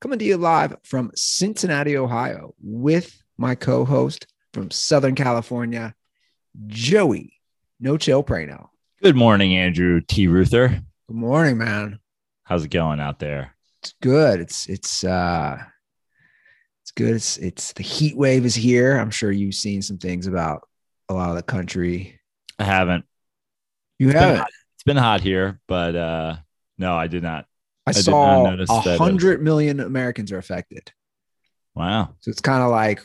coming to you live from Cincinnati, Ohio, with my co host from Southern California, Joey No Chill Prano. Good morning, Andrew T. Ruther. Good morning, man. How's it going out there? It's good. It's, it's, uh, it's good. It's, it's the heat wave is here. I'm sure you've seen some things about a lot of the country. I haven't. You It's haven't. hot- It's been hot here, but uh no, I did not. I, did saw a hundred million Americans are affected. Wow. So it's kind of like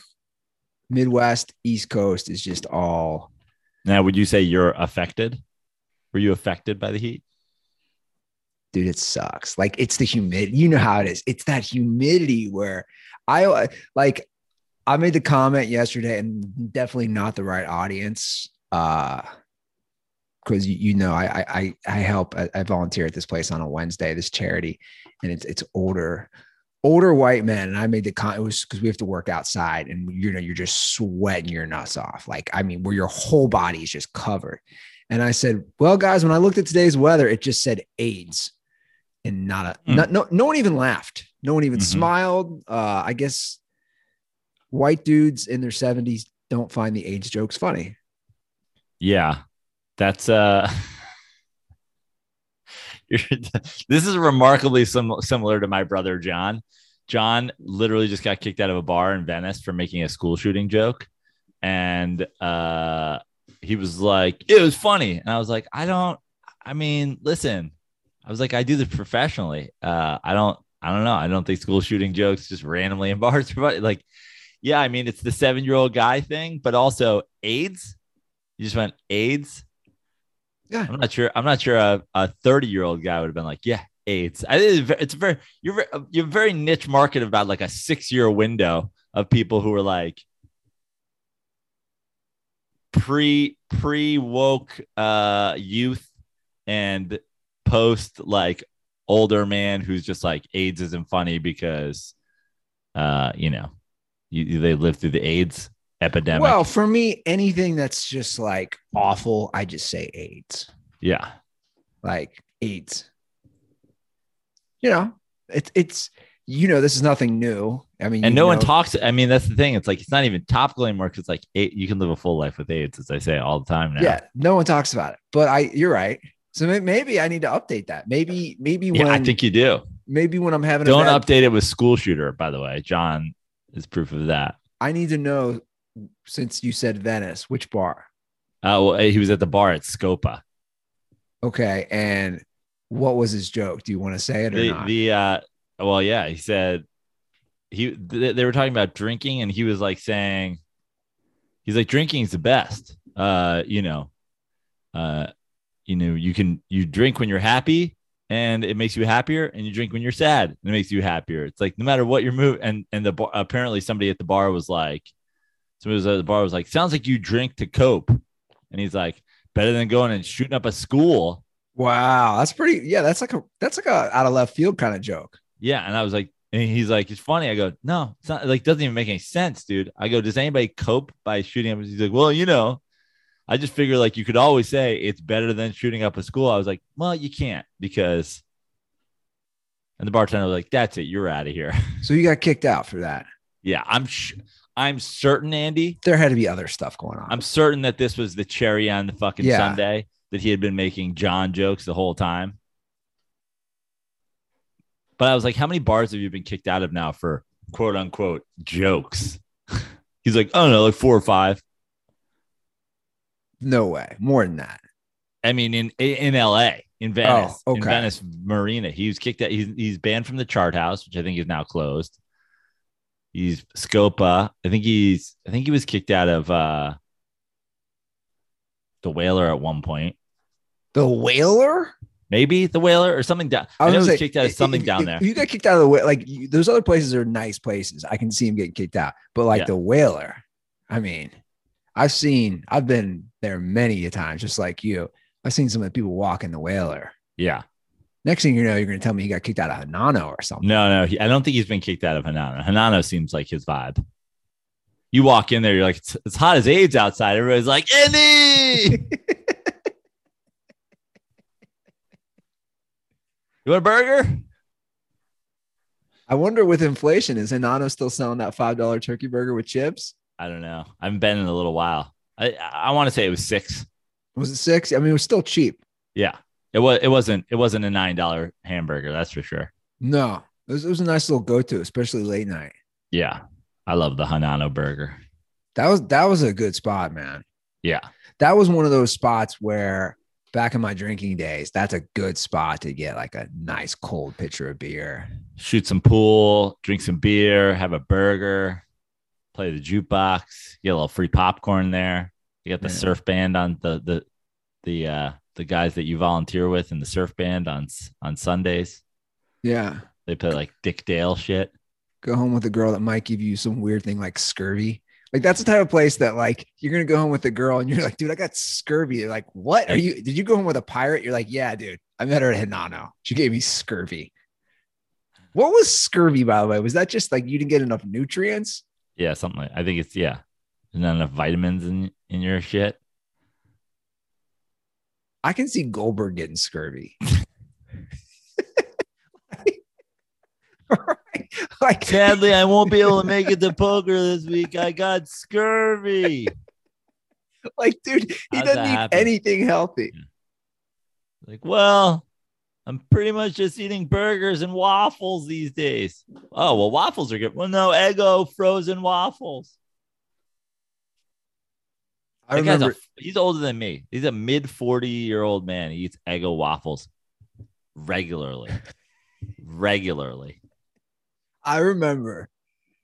Midwest, East Coast is just all Now, would you say you're affected? Were you affected by the heat? dude, it sucks. Like it's the humidity. You know how it is. It's that humidity where I like I made the comment yesterday and definitely not the right audience. Uh because you, you know I I I- help I, volunteer at this place on a Wednesday, this charity, and it's it's older older white men. And I made the con it was because we have to work outside and you know you're just sweating your nuts off. Like I mean, where your whole body is just covered. And I said, Well, guys, when I looked at today's weather, it just said AIDS. And not a Hmm. not, no no one even laughed. No one even Mhm. smiled. Uh, I guess white dudes in their 70s don't find the AIDS jokes funny. Yeah. That's uh this is remarkably sim- similar to my brother John. John literally just got kicked out of a bar in Venice for making a school shooting joke. And uh he was like, it was funny. And I was like, I don't, I mean, listen, I was like, I do this professionally. Uh, I don't, I don't know. I don't think school shooting jokes just randomly in bars. Like, yeah, I mean, it's the seven year old guy thing, but also AIDS. You just went AIDS. Yeah. I'm not sure. I'm not sure a, a 30 year old guy would have been like, yeah, AIDS. I, it's it's very, you're, you're very niche market about like a six year window of people who are like pre, pre woke uh, youth and post like older man who's just like AIDS isn't funny because, uh, you know, you, they lived through the AIDS epidemic. Well, for me, anything that's just like awful, I just say AIDS. yeah. Like AIDS. You know, it's it's you know, this is nothing new. I mean, and no one talks. I mean, that's the thing. It's like it's not even topical anymore because like eight, you can live a full life with AIDS, as I say all the time now. Yeah, no one talks about it. But I, you're right. So maybe I need to update that. Maybe, maybe Yeah, when I think you do. maybe when I'm having Don't a bad, update it with school shooter. By the way, John is proof of that. I need to know since you said Venice, which bar? Uh, well, he was at the bar at Scopa. Okay, and what was his joke? Do you want to say it or The not? the uh, well, yeah, he said he th- they were talking about drinking, and he was like saying, he's like drinking is the best. Uh, you know, uh, you know, you can you drink when you're happy, and it makes you happier, and you drink when you're sad, and it makes you happier. It's like no matter what your move, and and the bar, apparently somebody at the bar was like, somebody was at the bar was like, sounds like you drink to cope, and he's like, better than going and shooting up a school. wow, that's pretty. Yeah, that's like a that's like a out of left field kind of joke. Yeah. And I was like, and he's like, it's funny. I go, no, it's not like doesn't even make any sense, dude. I go, does anybody cope by shooting up? He's like, well, you know, I just figure like you could always say it's better than shooting up a school. I was like, well, you can't because. And the bartender was like, that's it. You're out of here. So you got kicked out for that. yeah. I'm, sh- I'm certain, Andy, There had to be other stuff going on. I'm certain that this was the cherry on the fucking Yeah. Sunday that he had been making John jokes the whole time. But I was like, how many bars have you been kicked out of now for quote unquote jokes? He's like, I don't know, like four or five. no way, more than that. I mean, in in LA, in Venice, Oh, in. Venice Marina, he was kicked out. He's, he's banned from the Chart House, which I think is now closed. He's Scopa. I think he's. I think he was kicked out of uh the Whaler at one point. The Whaler? Maybe the Whaler or something down. I, was know he was kicked out of something if- down there. You got kicked out of the way. Like you, those other places are nice places. I can see him getting kicked out. But like Yeah. the whaler, I mean, I've seen, I've been there many a times, just like you. I've seen some of the people walk in the whaler. Yeah. Next thing you know, you're going to tell me he got kicked out of Hinano or something. No, no, he, I don't think he's been kicked out of Hinano. Hinano seems like his vibe. You walk in there, you're like, it's, it's hot as AIDS outside. Everybody's like, Andy, you want a burger? I wonder with inflation, is Hinano still selling that five dollar turkey burger with chips? I don't know. I haven't been in a little while. I I want to say it was six. Was it six? I mean, it was still cheap. Yeah, it was. It wasn't. It wasn't a nine dollar hamburger. That's for sure. No, it was, it was a nice little go to, especially late night. Yeah, I love the Hinano burger. That was that was a good spot, man. Yeah, that was one of those spots where back in my drinking days, that's a good spot to get like a nice cold pitcher of beer. shoot some pool, drink some beer, have a burger, play the jukebox, get a little free popcorn there. You got the Yeah. surf band on the the the uh the guys that you volunteer with in the surf band on on Sundays. Yeah. They play like Dick Dale shit. Go home with a girl that might give you some weird thing like scurvy. Like that's the type of place that like you're gonna go home with a girl and you're like, dude, I got scurvy. They're like, what are you? Did you go home with a pirate? You're like, yeah, dude. I met her at Hinano. She gave me scurvy. What was scurvy, by the way? Was that just like you didn't get enough nutrients? Yeah, something like I think it's yeah. There's not enough vitamins in in your shit. I can see Goldberg getting scurvy. Right? Like Sadly, I won't be able to make it to poker this week. I got scurvy. like, dude, he How's doesn't eat happen? anything healthy. Like, well, I'm pretty much just eating burgers and waffles these days. Oh, well, waffles are good. Well, no, Eggo frozen waffles. I That guy's a- remember he's older than me. He's a mid 40 year old man. He eats Eggo waffles regularly. regularly. I remember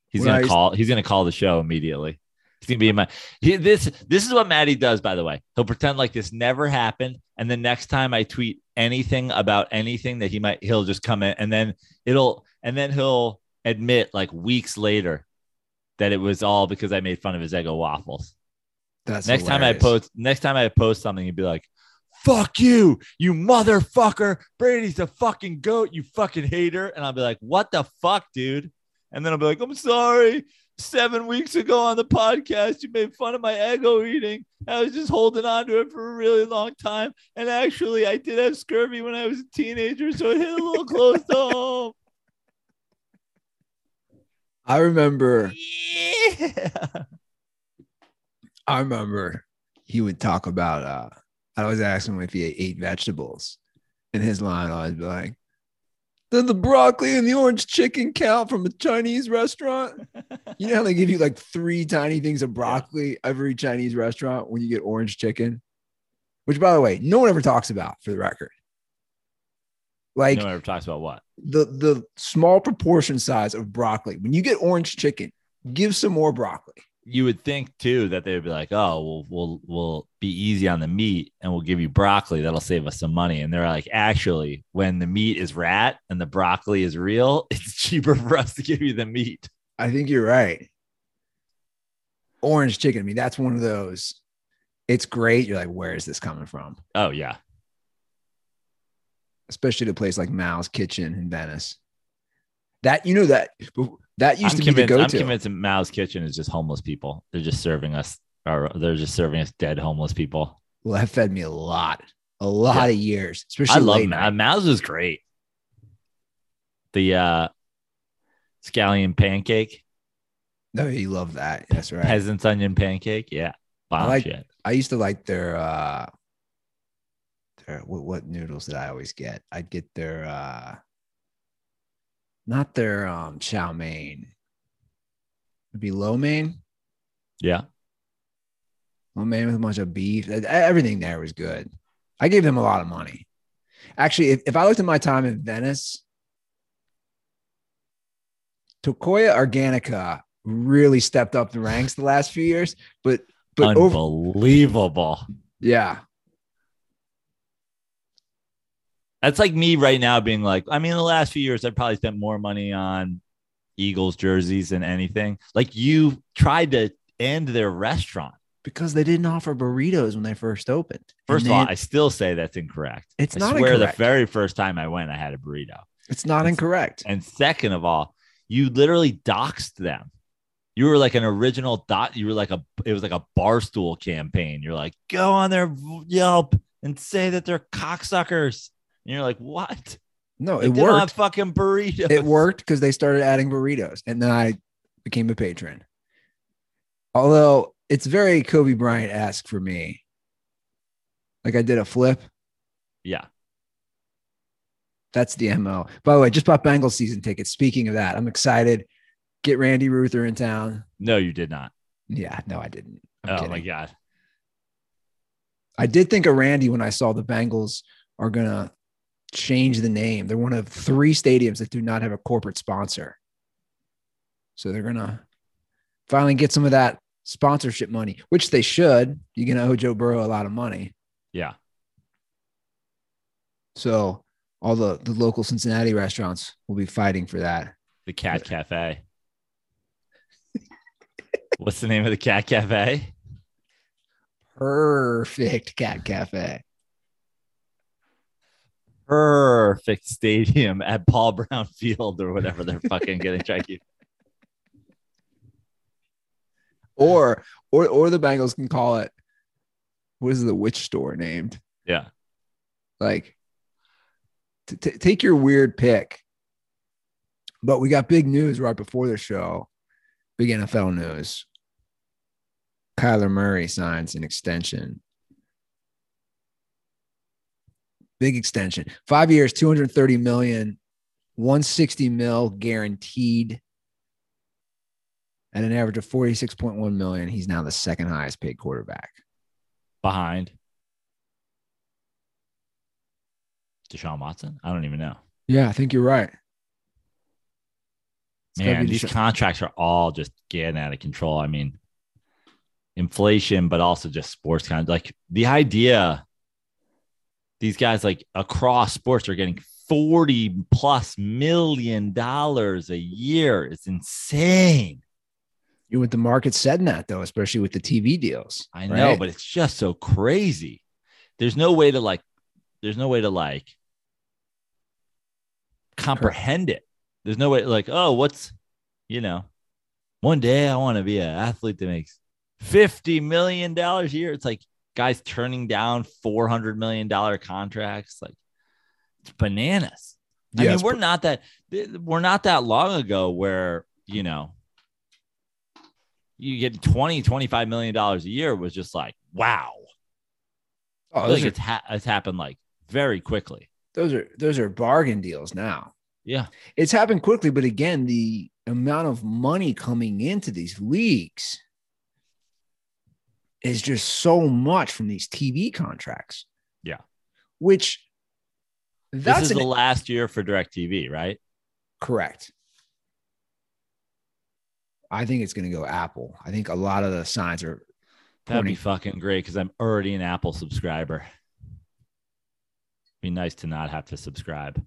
He's gonna used- call. He's gonna call the show immediately. He's gonna be in my. He, this this is what Maddie does. By the way, he'll pretend like this never happened, and the next time I tweet anything about anything that he might, he'll just come in, and then it'll, and then he'll admit like weeks later that it was all because I made fun of his Eggo waffles. That's next time I post, next time I post something, he'd be like, "Fuck you, you motherfucker! Brady's a fucking goat, you fucking hater!" And I'll be like, "What the fuck, dude?" And then I'll be like, "I'm sorry. Seven weeks ago on the podcast, you made fun of my Eggo eating. I was just holding on to it for a really long time, and actually, I did have scurvy when I was a teenager, so it hit a little close to home." I remember Yeah. I remember he would talk about uh I always asking him if he ate vegetables. And his line always be like, Did the broccoli and the orange chicken count from a Chinese restaurant? You know how they give you like three tiny things of broccoli every Chinese restaurant when you get orange chicken? Which by the way, no one ever talks about for the record. Like no one ever talks about what. the the small proportion size of broccoli. When you get orange chicken, give some more broccoli. You would think too that they would be like, oh, we'll we'll we'll be easy on the meat and we'll give you broccoli. That'll save us some money. And they're like, actually, when the meat is rat and the broccoli is real, it's cheaper for us to give you the meat. I think you're right. Orange chicken. I mean, that's one of those. It's great. You're like, where is this coming from? Oh yeah, Especially to a place like Mao's Kitchen in Venice. That you know that that used I'm to be the convinced. I'm convinced that Mao's Kitchen is just homeless people. They're just serving us, or they're just serving us dead homeless people. Well, that fed me a lot, a lot Yeah. of years. Especially I love late Ma- Mao's is great. The uh scallion pancake, No, you love that. That's right. peasant's onion pancake. Yeah, bomb like- shit. I used to like their uh their what, what noodles did I always get? I'd get their uh not their um chow mein. It'd be lo mein. Yeah. Lo mein with a bunch of beef. Everything there was good. I gave them a lot of money. Actually, if, if I looked at my time in Venice, Tocaya Organica really stepped up the ranks the last few years. But but over, Unbelievable. yeah. That's like me right now being like, I mean, the last few years, I've probably spent more money on Eagles jerseys than anything. Like you tried to end their restaurant. because they didn't offer burritos when they first opened. First of all, I still say that's incorrect. It's I not swear incorrect. the very first time I went, I had a burrito. it's not incorrect. And second of all, you literally doxed them. You were like an original dot. You were like a, it was like a barstool campaign. You're like, go on their Yelp and say that they're cocksuckers. And you're like, what? No, it they worked. fucking burritos. It worked because they started adding burritos, and then I became a patron. Although it's very Kobe Bryant esque for me. Like I did a flip. Yeah. That's the mo. By the way, just bought Bengals season tickets. Speaking of that, I'm excited. Get Randy Ruther in town. No, you did not. Yeah, no, I didn't. I'm oh kidding. my God. I did think of Randy when I saw the Bengals are gonna change the name. They're one of three stadiums that do not have a corporate sponsor. So they're gonna finally get some of that sponsorship money, which they should. You're gonna owe Joe Burrow a lot of money. Yeah. So all the, the local Cincinnati restaurants will be fighting for that. The Cat Cafe. What's the name of the Cat Cafe? Perfect cat cafe. Perfect stadium at Paul Brown Field or whatever they're fucking getting to. Or or or the Bengals can call it what is the witch store named? Yeah. Like t- t- take your weird pick. But we got big news right before the show. Big NFL news. Kyler Murray signs an extension. Big extension. Five years, 230 million, 160 mil guaranteed at an average of 46.1 million. He's now the second highest paid quarterback. Behind Deshaun Watson? I don't even know. Yeah, I think you're right. It's Man, these Desha- contracts are all just getting out of control. I mean, inflation, but also just sports kind of like the idea these guys like across sports are getting 40 plus million dollars a year. It's insane. You know what the market's setting that though, especially with the TV deals. I know, right? but it's just so crazy. There's no way to like, there's no way to like comprehend it. There's no way like, oh, what's, you know, one day I want to be an athlete that makes $50 million a year. It's like guys turning down $400 million contracts. Like it's bananas. I Yeah, mean, we're not that, we're not that long ago where, you know, you get 20, 25 million dollars a year was just like, wow. oh, like are, it's, ha- it's happened like very quickly. those are those are bargain deals now. Yeah. It's happened quickly, but again, the amount of money coming into these leagues is just so much from these TV contracts. Yeah. Which This is an- the last year for DirecTV, right? correct. I think it's going to go Apple. I think a lot of the signs are That'd be fucking great because I'm already an Apple subscriber. Be nice to not have to subscribe.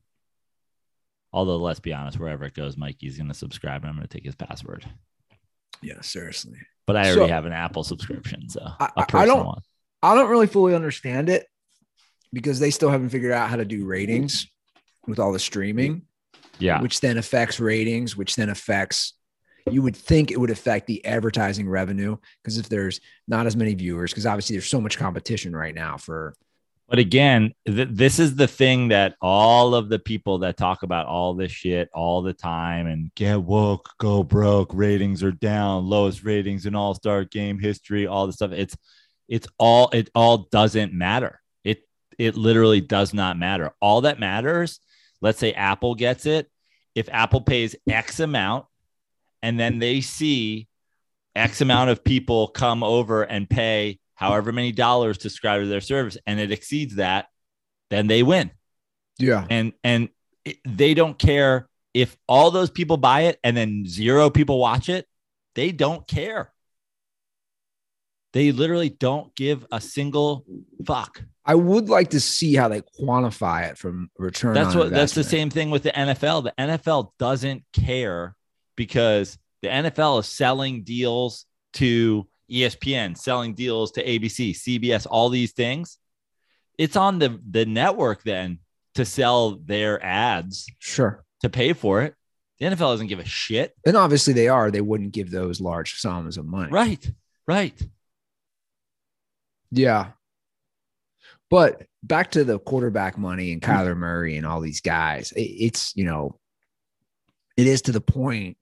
Although, let's be honest, wherever it goes, Mikey's going to subscribe and I'm going to take his password. Yeah, seriously. But I already So- have an Apple subscription. So I- I- a I personal don't- one. I don't really fully understand it because they still haven't figured out how to do ratings with all the streaming, Yeah. which then affects ratings, which then affects. You would think it would affect the advertising revenue because if there's not as many viewers, because obviously there's so much competition right now for But again, th- this is the thing that all of the people that talk about all this shit all the time and get woke, go broke, ratings are down, lowest ratings in all star game history, all this stuff. It's it's all it all doesn't matter. It it literally does not matter. All that matters, let's say Apple gets it. If Apple pays X amount and then they see X amount of people come over and pay however many dollars to subscribe to their service and it exceeds that, then they win. yeah, And and it- they don't care if all those people buy it and then zero people watch it. They don't care. They literally don't give a single fuck. I would like to see how they quantify it from return. That's what that's the same thing with the NFL. The NFL doesn't care because the NFL is selling deals to ESPN, selling deals to ABC, CBS, all these things. It's on the the network then to sell their ads Sure. to pay for it. The NFL doesn't give a shit. And obviously they are. They wouldn't give those large sums of money. Right. Right. Yeah. But back to the quarterback money and Kyler Murray and all these guys, it's, you know, it is to the point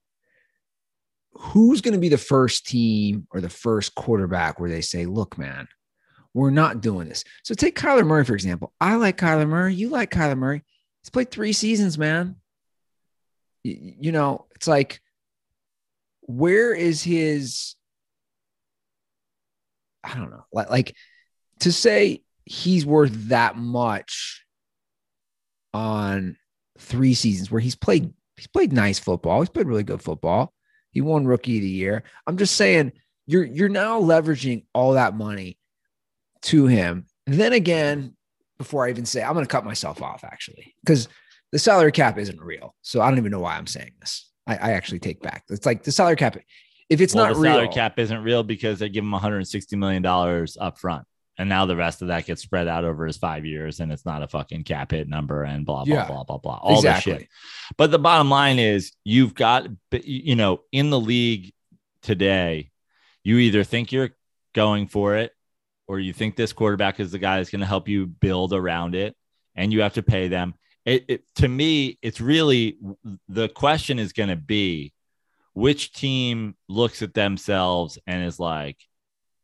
who's going to be the first team or the first quarterback where they say, look, man, we're not doing this. So take Kyler Murray, for example. I like Kyler Murray. You like Kyler Murray. He's played three seasons, man. You know, it's like, where is his I don't know, like, like to say he's worth that much on three seasons where he's played, he's played nice football. He's played really good football. He won rookie of the year. I'm just saying you're, you're now leveraging all that money to him. And then again, before I even say, I'm going to cut myself off actually, because the salary cap isn't real. So I don't even know why I'm saying this. I, I actually take back. It's like the salary cap. If it's well, not the real, salary cap isn't real because they give him 160 million dollars up front. And now the rest of that gets spread out over his five years, and it's not a fucking cap hit number and blah blah Yeah. blah blah blah. All exactly. this shit. But the bottom line is you've got, you know, in the league today, you either think you're going for it or you think this quarterback is the guy that's going to help you build around it and you have to pay them. It, it, to me, it's really the question is going to be which team looks at themselves and is like,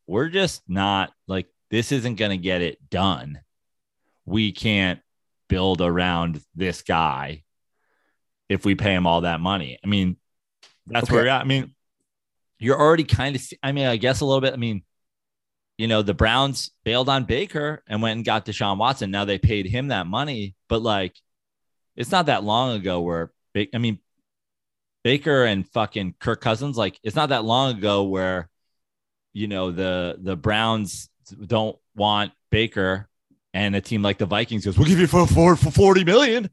we're just not like, this isn't going to get it done. We can't build around this guy if we pay him all that money. I mean, that's Okay. where. I mean, you're already kind of, I mean, I guess a little bit. I mean, you know, the Browns bailed on Baker and went and got Deshaun Watson. Now they paid him that money, but like, it's not that long ago where, I mean, Baker and fucking Kirk Cousins, like, it's not that long ago where, you know, the the Browns don't want Baker and a team like the Vikings goes, we'll give you for, for, for 40 million.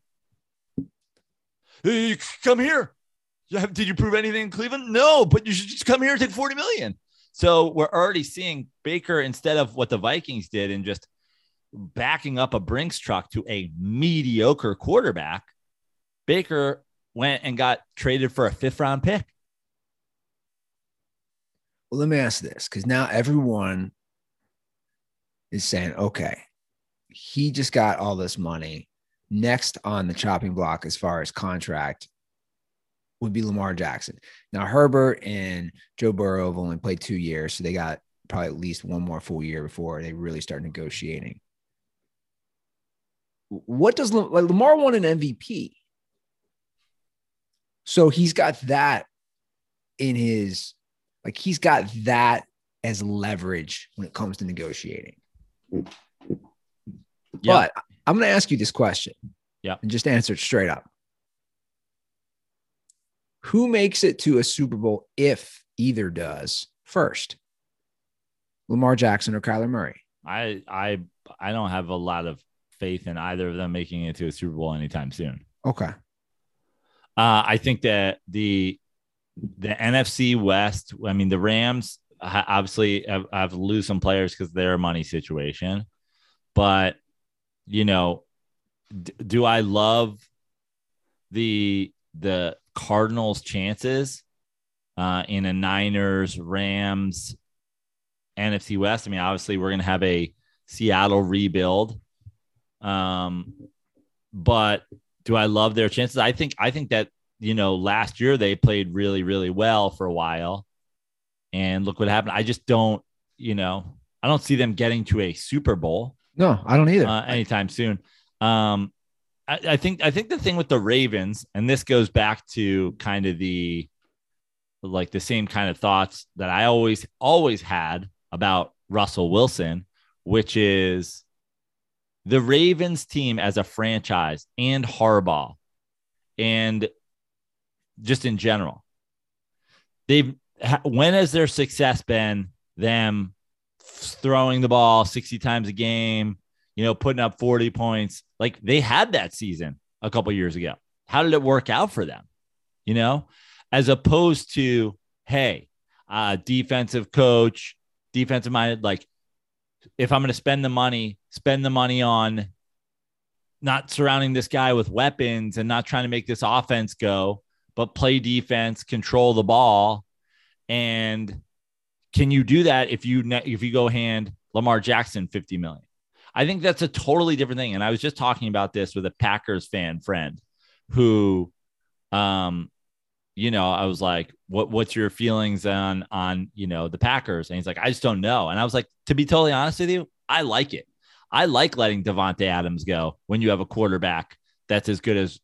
Hey, come here. You have, did you prove anything in Cleveland? No, but you should just come here and take 40 million. So we're already seeing Baker instead of what the Vikings did and just backing up a Brinks truck to a mediocre quarterback. Baker went and got traded for a fifth round pick. Well, let me ask this because now everyone is saying, okay, he just got all this money. Next on the chopping block, as far as contract, would be Lamar Jackson. Now, Herbert and Joe Burrow have only played two years, so they got probably at least one more full year before they really start negotiating. What does like Lamar won an MVP? So he's got that in his like he's got that as leverage when it comes to negotiating. But I'm going to ask you this question. Yeah. And just answer it straight up. Who makes it to a Super Bowl if either does first? Lamar Jackson or Kyler Murray? I I I don't have a lot of faith in either of them making it to a Super Bowl anytime soon. Okay. Uh, I think that the the NFC West. I mean, the Rams obviously have to lose some players because their money situation, but you know, d- do I love the the Cardinals' chances uh, in a Niners Rams NFC West? I mean, obviously, we're to have a Seattle rebuild, um, but do I love their chances? I think I think that you know last year they played really really well for a while, and look what happened. I just don't you know I don't see them getting to a Super Bowl No, I don't either. uh, anytime soon. Um, I, I think I think the thing with the Ravens, and this goes back to kind of the like the same kind of thoughts that I always always had about Russell Wilson, which is the Ravens team as a franchise and Harbaugh, and just in general, they've when has their success been them throwing the ball 60 times a game you know, putting up 40 points. Like they had that season a couple years ago. How did it work out for them? You know, as opposed to, hey, uh, defensive coach, defensive minded, like if I'm going to spend the money, spend the money on not surrounding this guy with weapons and not trying to make this offense go, but play defense, control the ball. And can you do that if you if you go hand Lamar Jackson 50 million? I think that's a totally different thing. And I was just talking about this with a Packers fan friend who um you know, I was like, "What what's your feelings on on, you know, the Packers?" And he's like, "I just don't know." And I was like, "To be totally honest with you, I like it. I like letting Davante Adams go when you have a quarterback that's as good as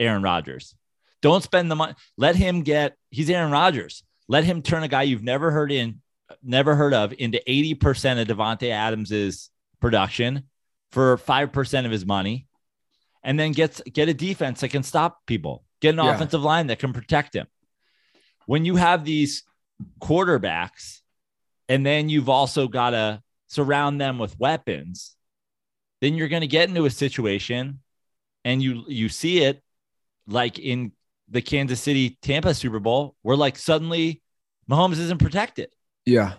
Aaron Rodgers. Don't spend the money. Let him get. He's Aaron Rodgers. Let him turn a guy you've never heard in, never heard of, into eighty percent of Davante Adams's production for five percent of his money, and then gets get a defense that can stop people. Get an Yeah. offensive line that can protect him. When you have these quarterbacks, and then you've also got to surround them with weapons, then you're going to get into a situation, and you you see it like in the Kansas City Tampa Super Bowl, where like suddenly Mahomes isn't protected, Yeah.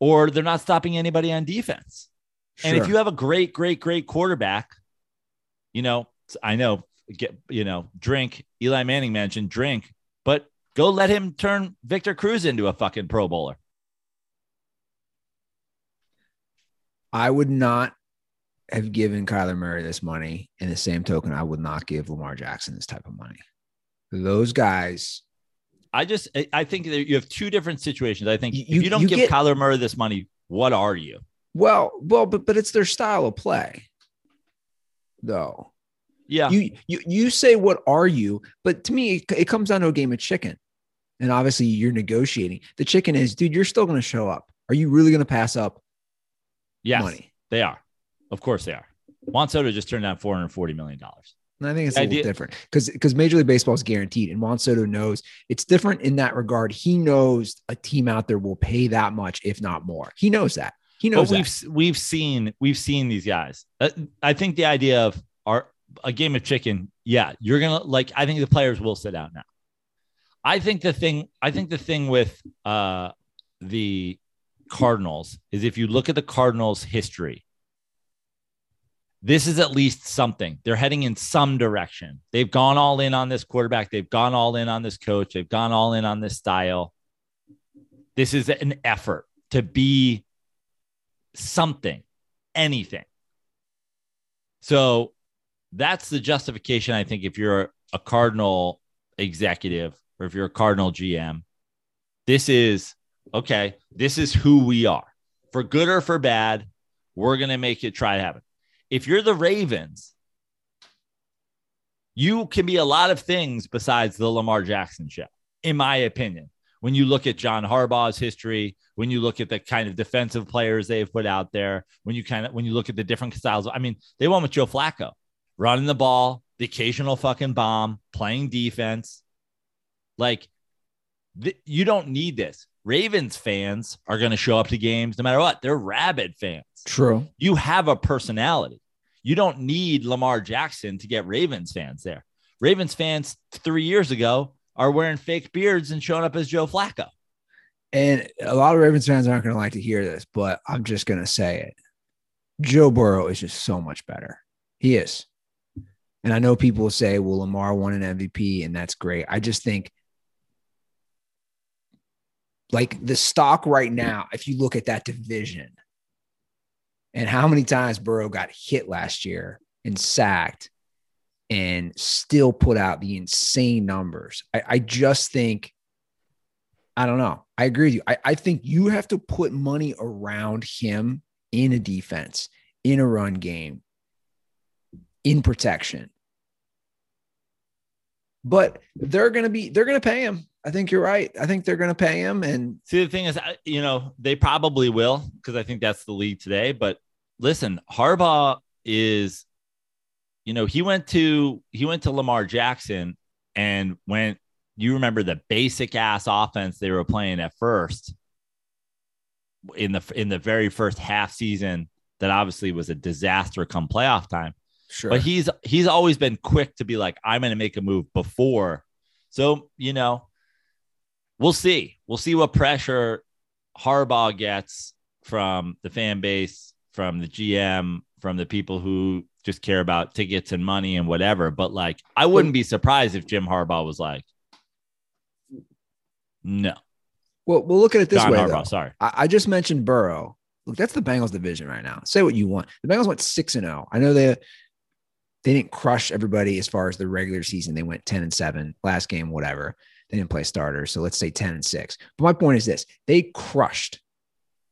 or they're not stopping anybody on defense. And if you have a great, great, great quarterback, you know, I know, get you know, drink. Eli Manning mentioned drink, but go let him turn Victor Cruz into a fucking Pro Bowler. I would not have given Kyler Murray this money. In the same token, I would not give Lamar Jackson this type of money. Those guys, I just, I- think that you have two different situations. I think You- if you don't you give get- Kyler Murray this money, what are you? well, well, but but it's their style of play, though. Yeah, You you you say what are you? But to me, it, it comes down to a game of chicken, and obviously you're negotiating. The chicken is, dude, you're still going to show up. Are you really going to pass up yes, money? they are. Of course they are. Juan Soto just turned down four hundred forty million dollars. I think it's a little idea- different because because Major League Baseball is guaranteed, and Juan Soto knows it's different in that regard. He knows a team out there will pay that much, if not more. He knows that. He knows. But we've that. we've seen we've seen these guys. Uh, I think the idea of our a game of chicken, yeah, you're gonna like. I think the players will sit out now. I think the thing. I think the thing with uh the Cardinals is if you look at the Cardinals' history, this is at least something. They're heading in some direction. They've gone all in on this quarterback. They've gone all in on this coach. They've gone all in on this style. This is an effort to be something, anything. So that's the justification, I think, if you're a Cardinal executive or if you're a Cardinal GM. This is okay. This is who we are. For good or for bad, we're going to make it try to happen. If you're the Ravens, you can be a lot of things besides the Lamar Jackson show, in my opinion. When you look at John Harbaugh's history, when you look at the kind of defensive players they've put out there, when you kind of when you look at the different styles, I mean, they won with Joe Flacco, running the ball, the occasional fucking bomb, playing defense. Like, th- you don't need this. Ravens fans are going to show up to games no matter what. They're rabid fans True. you have a personality. You don't need Lamar Jackson to get Ravens fans there. Ravens fans three years ago are wearing fake beards and showing up as Joe Flacco. And a lot of Ravens fans aren't going to like to hear this, but I'm just going to say it. Joe Burrow is just so much better. He is. And I know people say, well, Lamar won an MVP, and that's great. I just think, like, the stock right now, if you look at that division and how many times Burrow got hit last year and sacked and still put out the insane numbers, I, I just think I don't know. I agree with you. I, I think you have to put money around him in a defense, in a run game, in protection. But they're going to be, they're going to pay him. I think you're right. I think they're going to pay him. And See, the thing is, you know, they probably will because I think that's the league today. But listen, Harbaugh is, you know, he went to he went to Lamar Jackson and went. You remember the basic ass offense they were playing at first in the in the very first half season that obviously was a disaster come playoff time. Sure. But he's he's always been quick to be like, I'm going to make a move before. So you know, we'll see. We'll see what pressure Harbaugh gets from the fan base, from the GM, from the people who just care about tickets and money and whatever. But like, I wouldn't be surprised if Jim Harbaugh was like, no. well, we'll look at it this John way. Harbaugh, sorry. I, I just mentioned Burrow. Look, that's the Bengals division right now. Say what you want. The Bengals went six and zero. I know they they didn't crush everybody as far as the regular season. They went ten and seven last game, whatever. They didn't play starters, so let's say ten and six. But my point is this: they crushed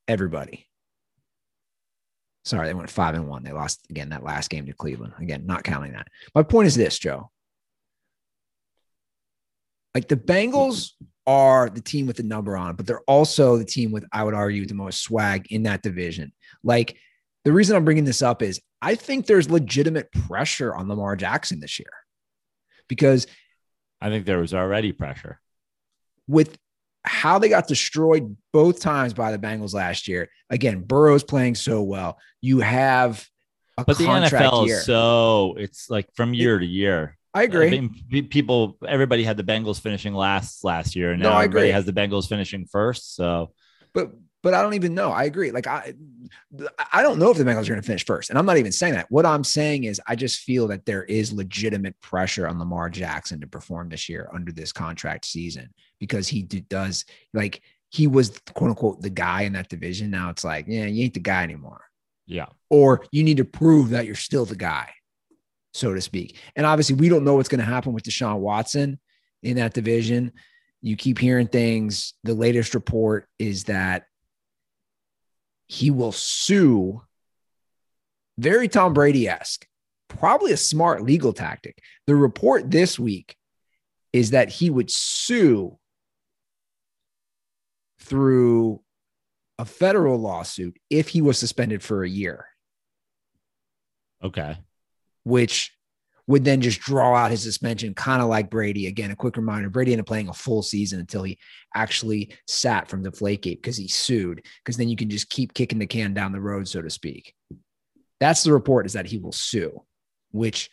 everybody. Sorry, they went five and one. They lost again that last game to Cleveland. Again, not counting that. My point is this, Joe. Like the Bengals are the team with the number on but they're also the team with, I would argue, the most swag in that division. Like the reason I'm bringing this up is I think there's legitimate pressure on Lamar Jackson this year because I think there was already pressure. with how they got destroyed both times by the Bengals last year, again, Burrow's playing so well. You have a But the contract NFL year. is so it's like from year to year. I agree. I mean, people, everybody had the Bengals finishing last last year, and No, now I everybody has the Bengals finishing first. So but but I don't even know. I agree. Like I I don't know if the Bengals are going to finish first. And I'm not even saying that. What I'm saying is I just feel that there is legitimate pressure on Lamar Jackson to perform this year under this contract season because he does like he was quote unquote the guy in that division. Now it's like, yeah, you ain't the guy anymore. yeah, Or you need to prove that you're still the guy, so to speak. And obviously, we don't know what's going to happen with Deshaun Watson in that division. You keep hearing things. The latest report is that he will sue very Tom Brady esque, probably a smart legal tactic. The report this week is that he would sue through a federal lawsuit if he was suspended for a year, okay, which would then just draw out his suspension, kind of like Brady. Again, a quick reminder Brady ended up playing a full season until he actually sat from the Flakegate because he sued, because then you can just keep kicking the can down the road, so to speak. That's the report is that he will sue, which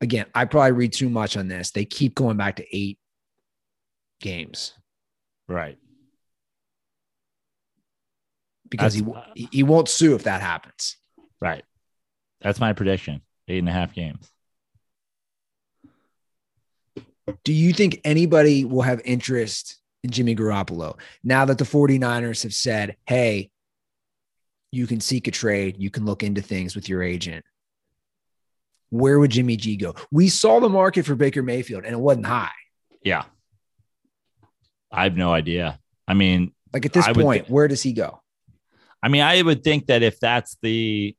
again, I probably read too much on this. They keep going back to eight games right. because That's- uh, he he won't sue if that happens. Right. That's my prediction. Eight and a half games. Do you think anybody will have interest in Jimmy Garoppolo now that the 49ers have said, hey, you can seek a trade, you can look into things with your agent? Where would Jimmy G go? We saw the market for Baker Mayfield and it wasn't high. Yeah. I have no idea. I mean, Like at this I point, thi- where does he go? I mean, I would think that if that's the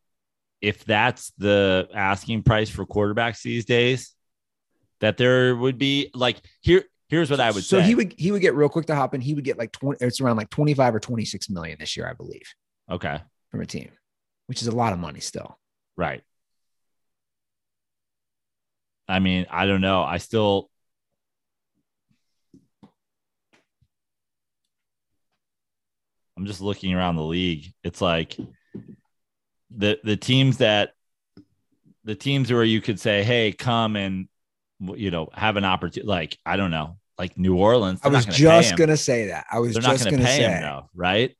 if that's the asking price for quarterbacks these days, that there would be like here. Here's what I would so say. So he would he would get real quick to hop in. He would get like 20, it's around like 25 or 26 million this year, I believe, okay, from a team, which is a lot of money still. right. I mean, I don't know. I still. I'm just looking around the league. It's like the the teams that the teams where you could say, "Hey, come and you know have an opportunity." Like I don't know, like New Orleans. I was gonna just gonna say that. I was They're just going gonna to pay say him though, right?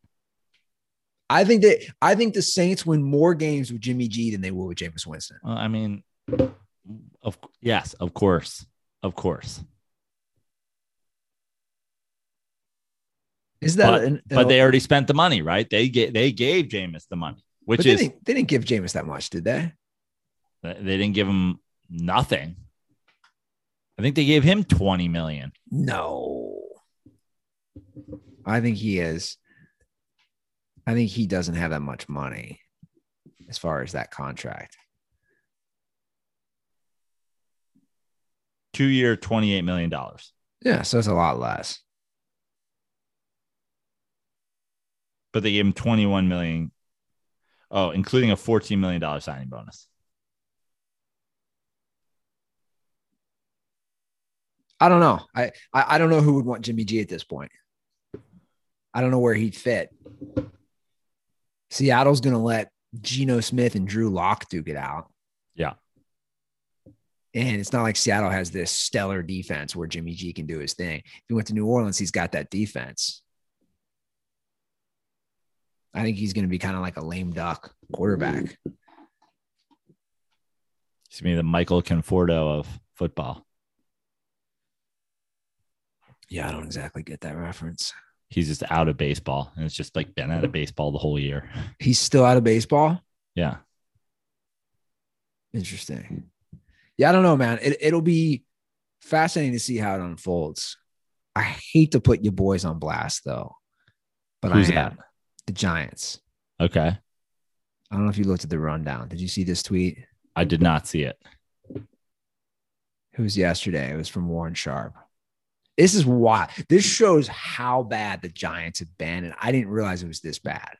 I think that I think the Saints win more games with Jimmy G than they will with Jameis Winston. Well, I mean, of yes, of course, of course. Is that? But, an- but they already spent the money, right? They gave they gave Jameis the money, which but they is didn't, they didn't give Jameis that much, did they? they didn't give him nothing. I think they gave him twenty million. No. I think he is. I think he doesn't have that much money as far as that contract. Two year, twenty eight million dollars. Yeah, so it's a lot less. But they gave him twenty one million. Oh, including a fourteen million dollar signing bonus. I don't know. I, I I don't know who would want Jimmy G at this point. I don't know where he'd fit. Seattle's going to let Geno Smith and Drew Lock duke it out. Yeah. And it's not like Seattle has this stellar defense where Jimmy G can do his thing. If he went to New Orleans, he's got that defense. I think he's going to be kind of like a lame duck quarterback. He's gonna be the Michael Conforto of football. Yeah, I don't exactly get that reference. He's just out of baseball, and it's just like been out of baseball the whole year. He's still out of baseball. Yeah. Interesting. Yeah, I don't know, man. It, it'll be fascinating to see how it unfolds. I hate to put your boys on blast, though, but Who's I am. The Giants. Okay. I don't know if you looked at the rundown. Did you see this tweet? I did not see it. It was yesterday. It was from Warren Sharp. This is why this shows how bad the Giants have been. And I didn't realize it was this bad.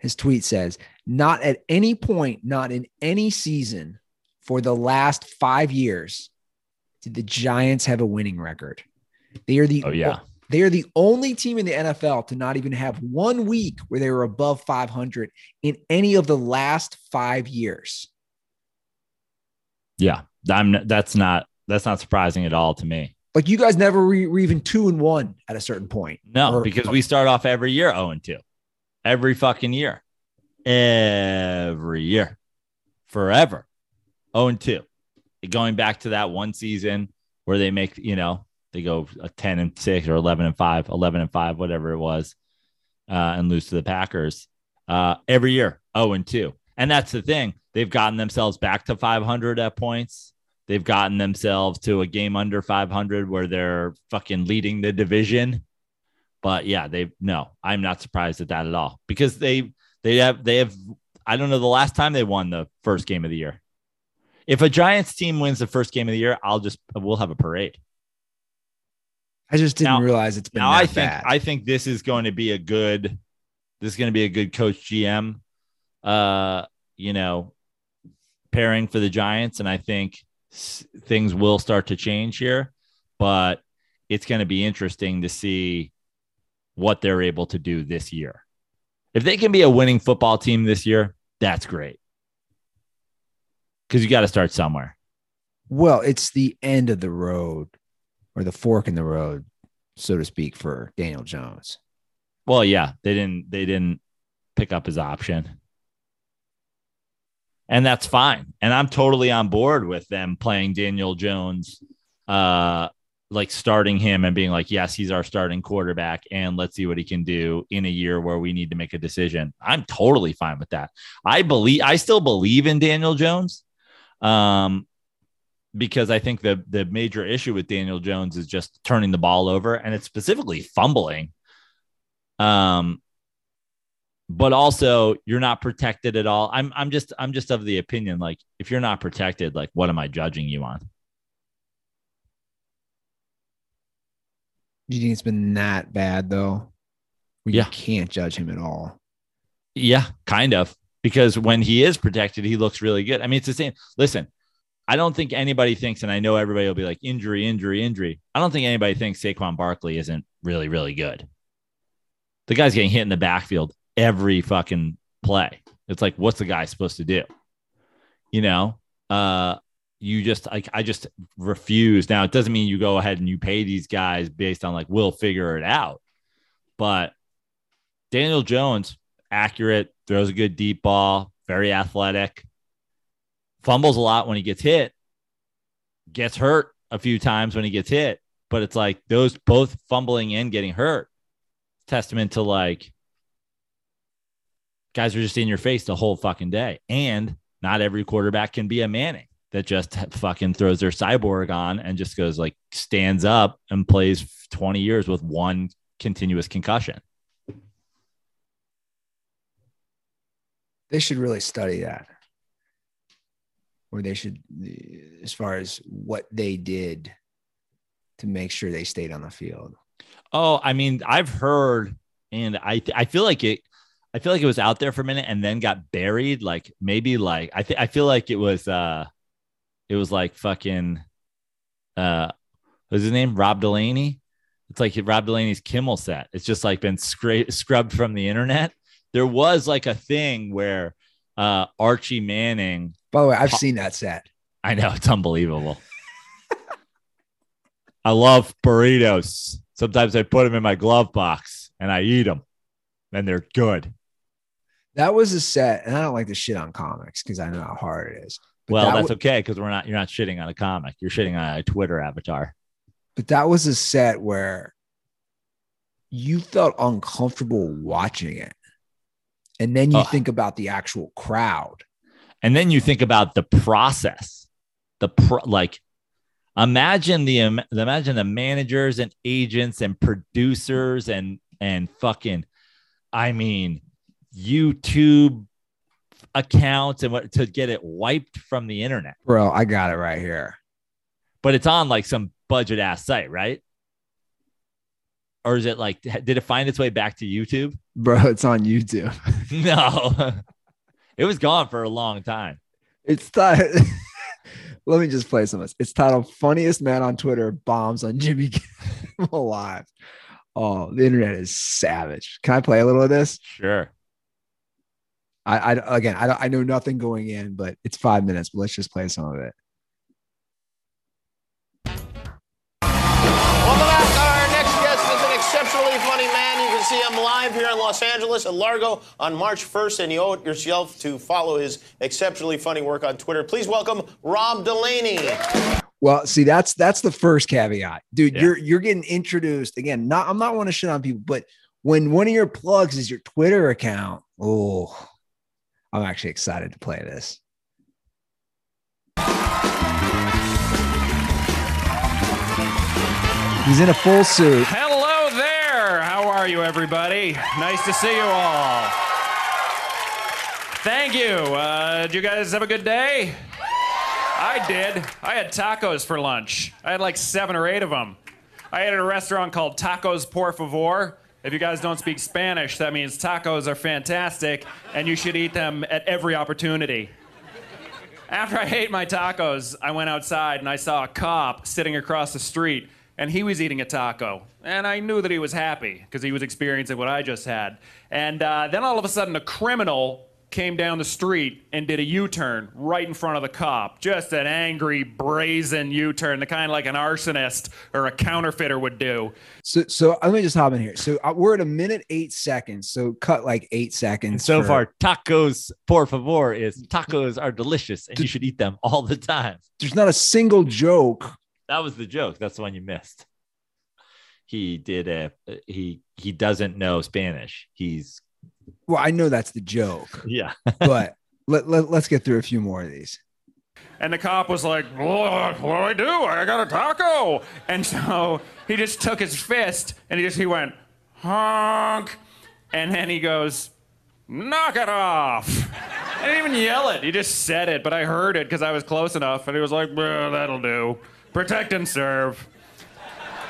His tweet says, Not at any point, not in any season for the last five years did the Giants have a winning record. They are the Oh, yeah. they are the only team in the NFL to not even have one week where they were above 500 in any of the last five years. Yeah. I'm that's not that's not surprising at all to me. Like you guys never re- were even two and one at a certain point. No, Or- because we start off every year 0 and 2. Every fucking year. Every year. Forever. 0 and 2. Going back to that one season where they make, you know, they go a 10 and 6 or 11 and 5, 11 and 5, whatever it was, uh, and lose to the Packers. Uh, every year, 0 and 2. And that's the thing. They've gotten themselves back to 500 at points. They've gotten themselves to a game under 500 where they're fucking leading the division. But yeah, they've no, I'm not surprised at that at all because they they have they have I don't know the last time they won the first game of the year. If a Giants team wins the first game of the year, I'll just we'll have a parade. I just didn't Now- realize it's been Now I think bad. I think this is going to be a good this is going to be a good coach GM uh you know pairing for the Giants and I think things will start to change here but it's going to be interesting to see what they're able to do this year. If they can be a winning football team this year, that's great. Cuz you got to start somewhere. well, it's the end of the road or the fork in the road, so to speak, for Daniel Jones. Well, yeah, they didn't they didn't pick up his option. And that's fine. And I'm totally on board with them playing Daniel Jones uh like starting him and being like, yes, he's our starting quarterback and let's see what he can do in a year where we need to make a decision. I'm totally fine with that. I believe I still believe in Daniel Jones. Um because I think the the major issue with Daniel Jones is just turning the ball over and it's specifically fumbling. Um, but also you're not protected at all. I'm I'm just I'm just of the opinion like if you're not protected, like what am I judging you on? Do you think it's been that bad though? Where Yeah. Can't judge him at all. Yeah, kind of. Because when he is protected, he looks really good. I mean, it's the same. Listen, I don't think anybody thinks, and I know everybody will be like injury, injury, injury. I don't think anybody thinks Saquon Barkley isn't really, really good. The guy's getting hit in the backfield every fucking play. It's like, what's the guy supposed to do? You know, uh, you just like I just refuse. Now it doesn't mean you go ahead and you pay these guys based on like we'll figure it out. But Daniel Jones, accurate, throws a good deep ball, very athletic, fumbles a lot when he gets hit, gets hurt a few times when he gets hit. But it's like those both fumbling and getting hurt, testament to like guys are just in your face the whole fucking day. And not every quarterback can be a Manning that just fucking throws their cyborg on and just goes like stands up and plays 20 years with one continuous concussion. They should really study that. Or they should, as far as what they did to make sure they stayed on the field. Oh, I mean, I've heard, and I I feel like it. I feel like it was out there for a minute and then got buried. Like maybe like I think I feel like it was uh, it was like fucking, uh, what's his name? Rob Delaney. It's like Rob Delaney's Kimmel set. It's just like been scra- scrubbed from the internet. there was like a thing where uh, Archie Manning. By the way, I've seen that set. I know it's unbelievable. I love burritos. Sometimes I put them in my glove box and I eat them, and they're good. That was a set, and I don't like to shit on comics because I know how hard it is. But well, that that's wa- okay because we're not. You're not shitting on a comic. You're shitting on a Twitter avatar. but that was a set where you felt uncomfortable watching it, and then you think about the actual crowd. and then you think about the process the pro- like imagine the im- imagine the managers and agents and producers and and fucking i mean youtube accounts and what to get it wiped from the internet Bro, I got it right here. but it's on like some budget ass site right or is it like did it find its way back to youtube Bro, it's on YouTube. no it was gone for a long time It's not. Let me just play some of this. It's titled "Funniest Man on Twitter Bombs on Jimmy Kimmel Live." Oh, the internet is savage. Can I play a little of this? sure I, I again, I I know nothing going in, but it's five minutes. But let's just play some of it. Welcome back. Our next guest is an exceptionally funny man. You can see him live here in Los Angeles at Largo on March 1st, and you owe it yourself to follow his exceptionally funny work on Twitter. Please welcome Rob Delaney. Well, see, that's that's the first caveat, dude. Yeah. You're you're getting introduced again. Not I'm not want to shit on people, but when one of your plugs is your Twitter account, oh, I'm actually excited to play this. He's in a full suit. Hello there. How are you, everybody? Nice to see you all. Thank you. Uh, did you guys have a good day? I did. I had tacos for lunch. I had like seven or eight of them. I ate at a restaurant called Tacos Por Favor. If you guys don't speak Spanish, that means tacos are fantastic and you should eat them at every opportunity. After I ate my tacos, I went outside and I saw a cop sitting across the street, and he was eating a taco. And I knew that he was happy because he was experiencing what I just had. And uh, then all of a sudden, a criminal came down the street and did a U-turn right in front of the cop. Just an angry, brazen U-turn, the kind like an arsonist or a counterfeiter would do. So so let me just hop in here. So uh, we're at a minute eight seconds. So cut like eight seconds. And so for- far, tacos por favor is tacos are delicious and you should eat them all the time. there's not a single joke. That was the joke. That's the one you missed. He did a he he doesn't know Spanish. He's Well, I know that's the joke, yeah. but let, let, let's get through a few more of these. And the cop was like, what, what do I do? I got a taco. And so he just took his fist and he just, he went, honk. And then he goes, knock it off. I didn't even yell it. He just said it, but I heard it because I was close enough. And he was like, well, that'll do. Protect and serve.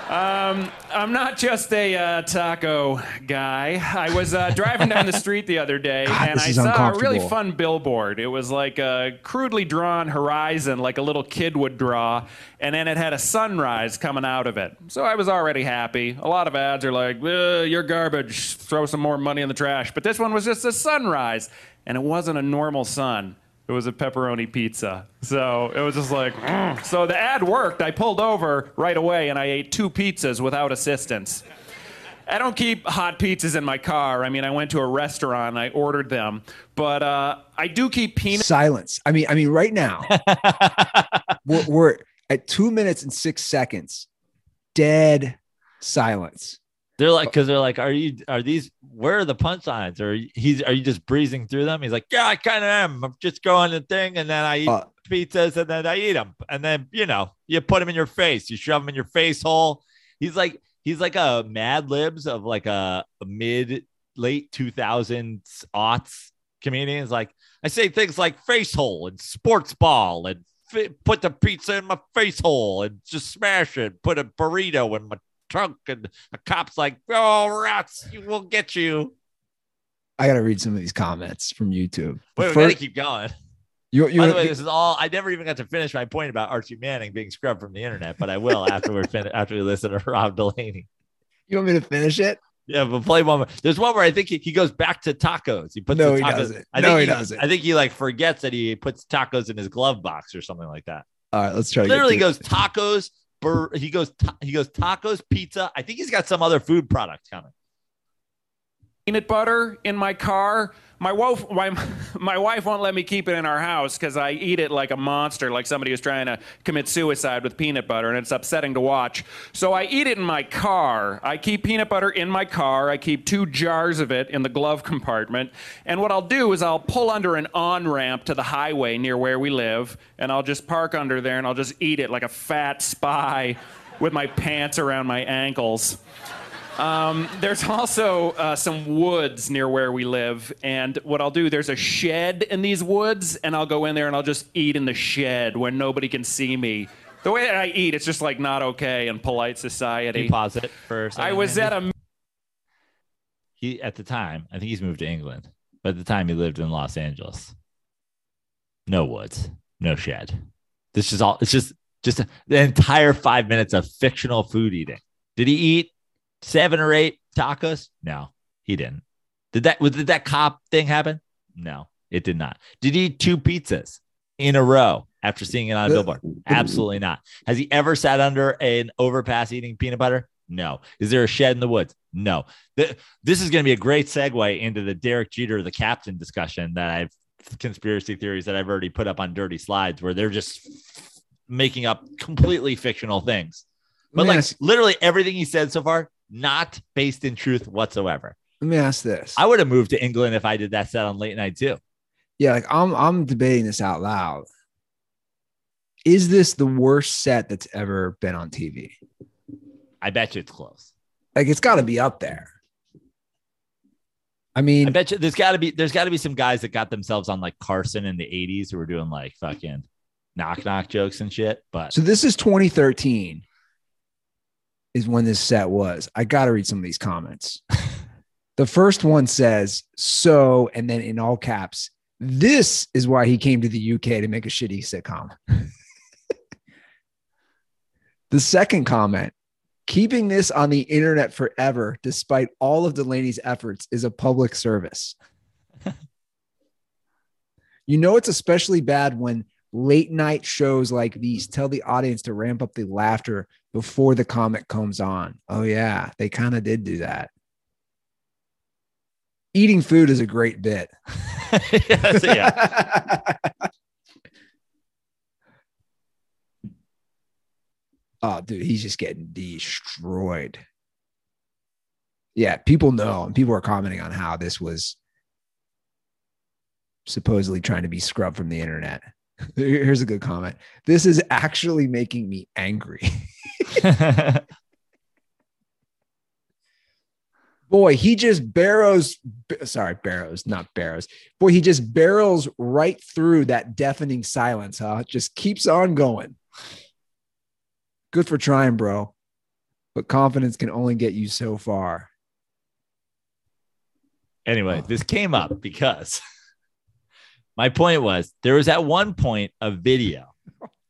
Um, I'm not just a uh, taco guy. I was uh, driving down the street the other day God, and I saw a really fun billboard. It was like a crudely drawn horizon, like a little kid would draw, and then it had a sunrise coming out of it. So I was already happy. A lot of ads are like, "Uh, "You're garbage. Throw some more money in the trash." But this one was just a sunrise, and it wasn't a normal sun. It was a pepperoni pizza. So it was just like, mm. so the ad worked. I pulled over right away and I ate two pizzas without assistance. I don't keep hot pizzas in my car. I mean, I went to a restaurant, I ordered them, but uh, I do keep peanut. Silence. I mean, I mean, right now we're, we're at two minutes and six seconds. Dead silence. They're like, because they're like, are you are these where are the punchlines? Or he's are you just breezing through them? He's like, yeah, I kind of am. I'm just going the thing, and then I eat Uh, pizzas, and then I eat them, and then you know, you put them in your face, you shove them in your face hole. He's like, he's like a Mad Libs of like a, a mid late 2000s aughts comedian. He's like, I say things like face hole and sports ball and put the pizza in my face hole and just smash it. Put a burrito in my trunk, and a cop's like, "Oh, rats, you will get you." I got to read some of these comments from YouTube. The Wait, we gotta keep going. you, you, By the way, this is all. I never even got to finish my point about Archie Manning being scrubbed from the internet, but I will after we're fin- after we listen to Rob Delaney. you want me to finish it? Yeah, but play one more. There's one where I think he, he goes back to tacos. He puts No, the he doesn't. I No, think he doesn't. I think he like forgets that he puts tacos in his glove box or something like that. All right, let's try Literally goes tacos. Bur- he goes ta- he goes tacos, pizza. I think he's got some other food product coming. peanut butter in my car. My wife, my, my wife won't let me keep it in our house because I eat it like a monster, like somebody who's trying to commit suicide with peanut butter, and it's upsetting to watch. So I eat it in my car. I keep peanut butter in my car. I keep two jars of it in the glove compartment. And what I'll do is I'll pull under an on ramp to the highway near where we live, and I'll just park under there and I'll just eat it like a fat spy with my pants around my ankles. Um, there's also uh, some woods near where we live, and what I'll do, there's a shed in these woods, and I'll go in there and I'll just eat in the shed where nobody can see me. The way that I eat, it's just like not okay in polite society. you pause it for? I was at a he at the time. I think he's moved to England, but at the time he lived in Los Angeles. No woods, no shed. This is all. It's just just the entire five minutes of fictional food eating. Did he eat seven or eight tacos? No, he didn't. Did that did that cop thing happen? No, it did not. Did he eat two pizzas in a row after seeing it on a billboard? Absolutely not. Has he ever sat under an overpass eating peanut butter? No. Is there a shed in the woods? No. Th- This is going to be a great segue into the Derek Jeter, the captain discussion that I've conspiracy theories that I've already put up on dirty slides where they're just making up completely fictional things. But me like literally everything he said so far, not based in truth whatsoever. Let me ask this. I would have moved to England if I did that set on late night too. yeah, like I'm I'm debating this out loud. Is this the worst set that's ever been on TV? I bet you it's close. Like it's got to be up there. I mean, I bet you there's got to be there's got to be some guys that got themselves on like Carson in the 80s who were doing like fucking knock knock jokes and shit. But so this is 2013 is when this set was. I got to read some of these comments. the first one says, "So," and then in all caps, this is why he came to the UK to make a shitty sitcom. the second comment, keeping this on the internet forever, despite all of Delaney's efforts, is a public service. you know, it's especially bad when late night shows like these tell the audience to ramp up the laughter before the comic comes on. Oh, yeah, they kind of did do that. Eating food is a great bit. Yes, yeah. oh, dude, he's just getting destroyed. Yeah, people know, and people are commenting on how this was supposedly trying to be scrubbed from the internet. Here's a good comment. This is actually making me angry. Boy, he just barrows. Sorry, barrows, not barrows. Boy, he just barrels right through that deafening silence, huh? Just keeps on going. Good for trying, bro. But confidence can only get you so far. anyway, this came up because my point was there was at one point a video.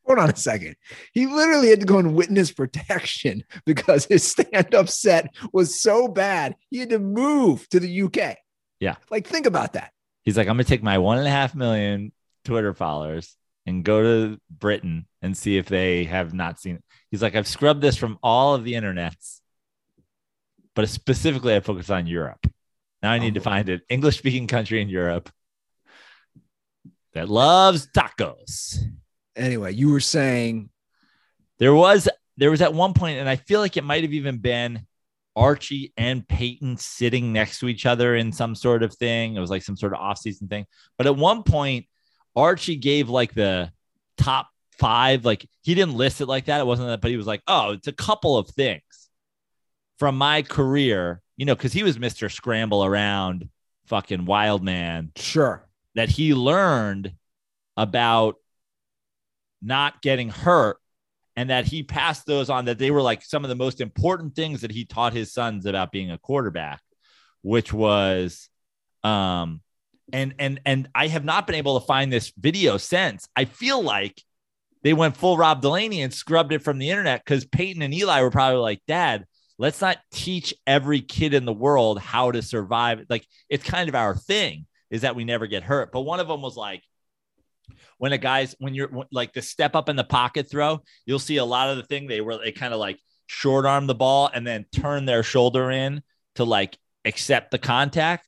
Hold on a second. He literally had to go in witness protection because his stand up set was so bad. He had to move to the UK. Yeah. Like, think about that. He's like, I'm gonna take my one and a half million Twitter followers and go to Britain and see if they have not seen it. He's like, I've scrubbed this from all of the internets, but specifically I focus on Europe. Now I need to Oh. find an English speaking country in Europe that loves tacos. Anyway, you were saying, There was there was at one point, and I feel like it might have even been Archie and Peyton sitting next to each other in some sort of thing. It was like some sort of off-season thing. But at one point, Archie gave like the top five. Like he didn't list it like that. It wasn't that, but he was like, oh, it's a couple of things from my career, you know, because he was Mr. Scramble around fucking wild man sure. that he learned about not getting hurt and that he passed those on that they were like some of the most important things that he taught his sons about being a quarterback which was um and and and I have not been able to find this video since I feel like they went full Rob Delaney and scrubbed it from the internet because Peyton and Eli were probably like, Dad, let's not teach every kid in the world how to survive. Like it's kind of our thing is that we never get hurt. But one of them was like, when a guy's when you're like the step up in the pocket throw, you'll see a lot of the thing they were they kind of like short arm the ball and then turn their shoulder in to like accept the contact.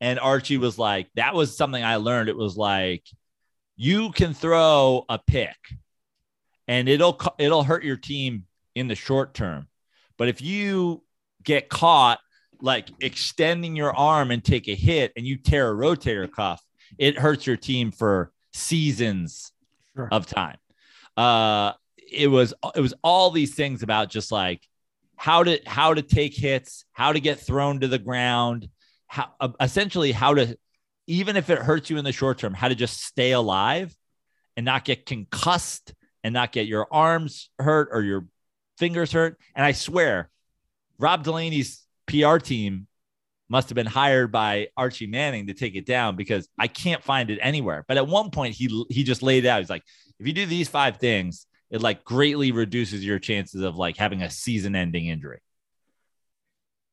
And Archie was like, that was something I learned. It was like, you can throw a pick and it'll it'll hurt your team in the short term. But if you get caught like extending your arm and take a hit and you tear a rotator cuff, it hurts your team for seasons Sure. of time. Uh it was it was all these things about just like how to how to take hits, how to get thrown to the ground, how uh, essentially how to even if it hurts you in the short term, how to just stay alive and not get concussed and not get your arms hurt or your fingers hurt. And I swear, Rob Delaney's PR team must have been hired by Archie Manning to take it down because I can't find it anywhere. But at one point, he he just laid it out. He's like, if you do these five things, it like greatly reduces your chances of like having a season-ending injury.